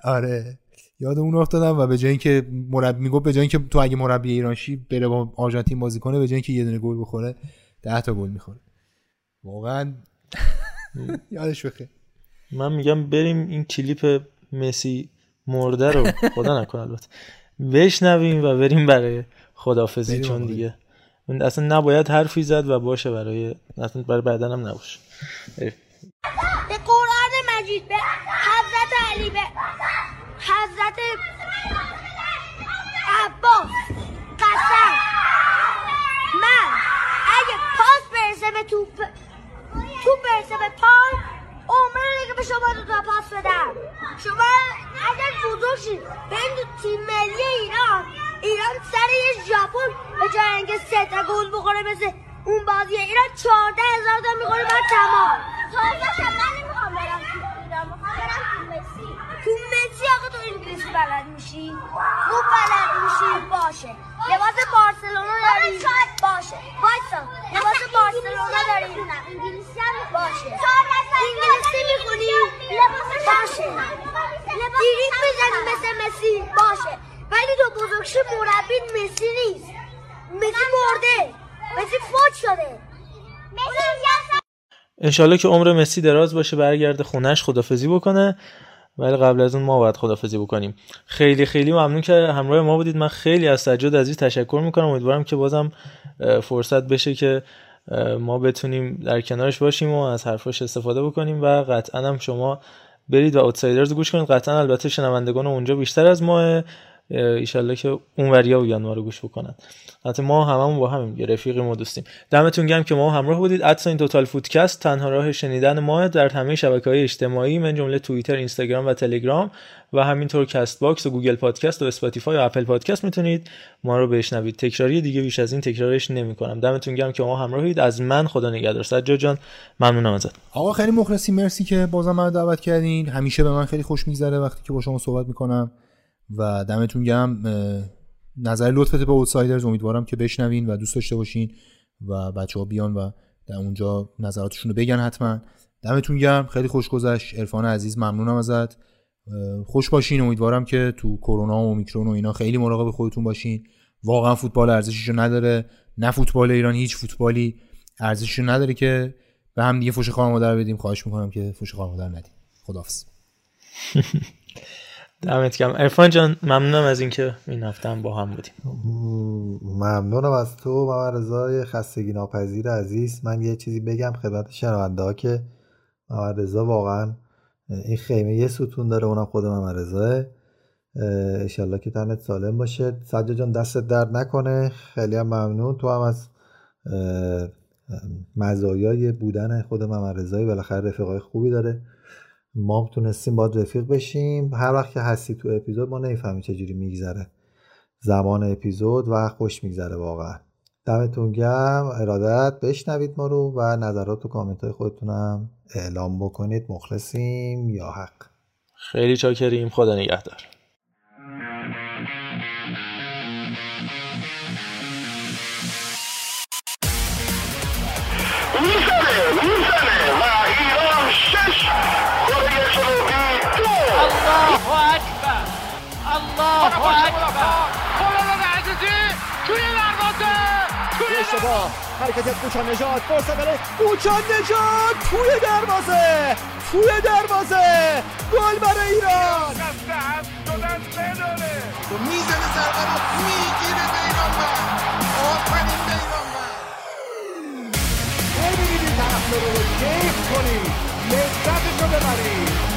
آره. یاد اون افتادم و به جای اینکه مربی می‌گفت به جای اینکه تو اگه مربی ایرانشی بره با آرژانتین بازی کنه به جای اینکه یه دونه گل بخوره 10 تا گل می‌خوره. واقعا یادش بخیر. من میگم بریم این کلیپ مسی مرده رو خدا نکنه البته. بشنویم و بریم برای خدافزی بریم چون. دیگه. اون اصلا نباید حرفی زد و باشه برای اصلا برای بعدن هم نباشه. به قرآن مجید به حضرت علی به حضرت عباس قسم. من اگه پاس برسه به توپ توپ برسه به پای عمره دیگه به شما دو تا پاس بدم. شما اگر بزرگ شید تیم ملی ایران ایران سر یه ژاپن به جای اینکه سه تا گل بخوره مثل اون بازی ایران چهارده هزار تا می‌خوره بعد تمام. تازه من نمی‌خوام برم ایران می‌خوام برم تو مسی. تو مسی آقا تو انگلیسی بلد میشی؟ خوب بلد میشی؟ باشه. لباس بارسلونا داری؟ باشه. وایسا. لباس بارسلونا داری؟ انگلیسی هم باشه. انگلیسی می‌خونی؟ باشه. دیریب می‌زنی مثل مسی؟ باشه. ولی تو بزرگشی مربی مسی نیست. مسی مرده. مسی فوت شده. انشالله که عمر مسی دراز باشه برگرده خونش خدافزی بکنه. ولی قبل از اون ما باید خدافزی بکنیم. خیلی خیلی ممنون که همراه ما بودید. من خیلی از سجاد عزیز تشکر می‌کنم. امیدوارم که بازم فرصت بشه که ما بتونیم در کنارش باشیم و از حرفاش استفاده بکنیم و قطعا هم شما برید و Outsiders گوش کنید. قطعا البته شنوندگان اونجا بیشتر از ما ایشالله که اون وریا بیان ما رو گوش بکنن. حتی ما هممون با همیم یه رفیقیم و دوستیم. دمتون گرم که ما همراه بودید. at sign Total Footcast تنها راه شنیدن ما در همه شبکه های اجتماعی من جمله توییتر اینستاگرام و تلگرام و همینطور Castbox و Google Podcast و Spotify و Apple Podcast می‌تونید ما رو بشنوید. تکراری دیگه بیش از این تکرارش نمی‌کنم. دمتون گرم که ما همراهید از من خدا نگهدار. سجاد جان ممنونم ازت. آقا خیلی مخلصی مرسی که بازم من دعوت کردین. همیشه به من خیلی خوش میگذره وقتی که با شما صحبت می‌کنم. و دمتون گرم. نظر لطفت به اوتسایدرز امیدوارم که بشنوین و دوست داشته باشین و بچه ها بیان و در اونجا نظراتشون رو بگن حتما. دمتون گرم. خیلی خوش گذشت. عرفان عزیز ممنونم ازت. خوش باشین. امیدوارم که تو کرونا و اومیکرون و اینا خیلی مراقب خودتون باشین. واقعا فوتبال ارزششو نداره. نه فوتبال ایران هیچ فوتبالی ارزششو نداره که به هم دیگه فوش خواهر مادر بدیم. خواهش می‌کنم که فوش خواهر مادر ندیم. خداحافظ. دمت گرم. عرفان جان ممنونم از اینکه این هفته هم با هم بودیم ممنونم از تو و رضای خستگی ناپذیر عزیز. من یه چیزی بگم خدمت شنونده ها که محمد رضا واقعا این خیمه یه ستون داره اونم خود محمد رضاه انشالله که تنت سالم باشه. سجا جان دستت درد نکنه. خیلی هم ممنون. تو هم از مزایای بودن خود محمد رضایی بالاخره رفیقای خوبی داره. ما تونستیم باید رفیق بشیم. هر وقت که هستی تو اپیزود ما نمی‌فهمیم چجوری میگذره. زمان اپیزود و خوش میگذره واقعا. دمتون گرم. ارادت بشنوید ما رو و نظرات و کامنت های خودتونم اعلام بکنید. مخلصیم یا حق. خیلی چاکریم. خدا نگهدار. دروازه حرکت کوچا نجات فرصت برای کوچا نجات توی دروازه توی دروازه گل برای ایران می‌زنه ضربه رو می‌گیره بیرانوند آفرین بیرانوند ببینید طرفدارا رو کیف کنید لذتشو ببرید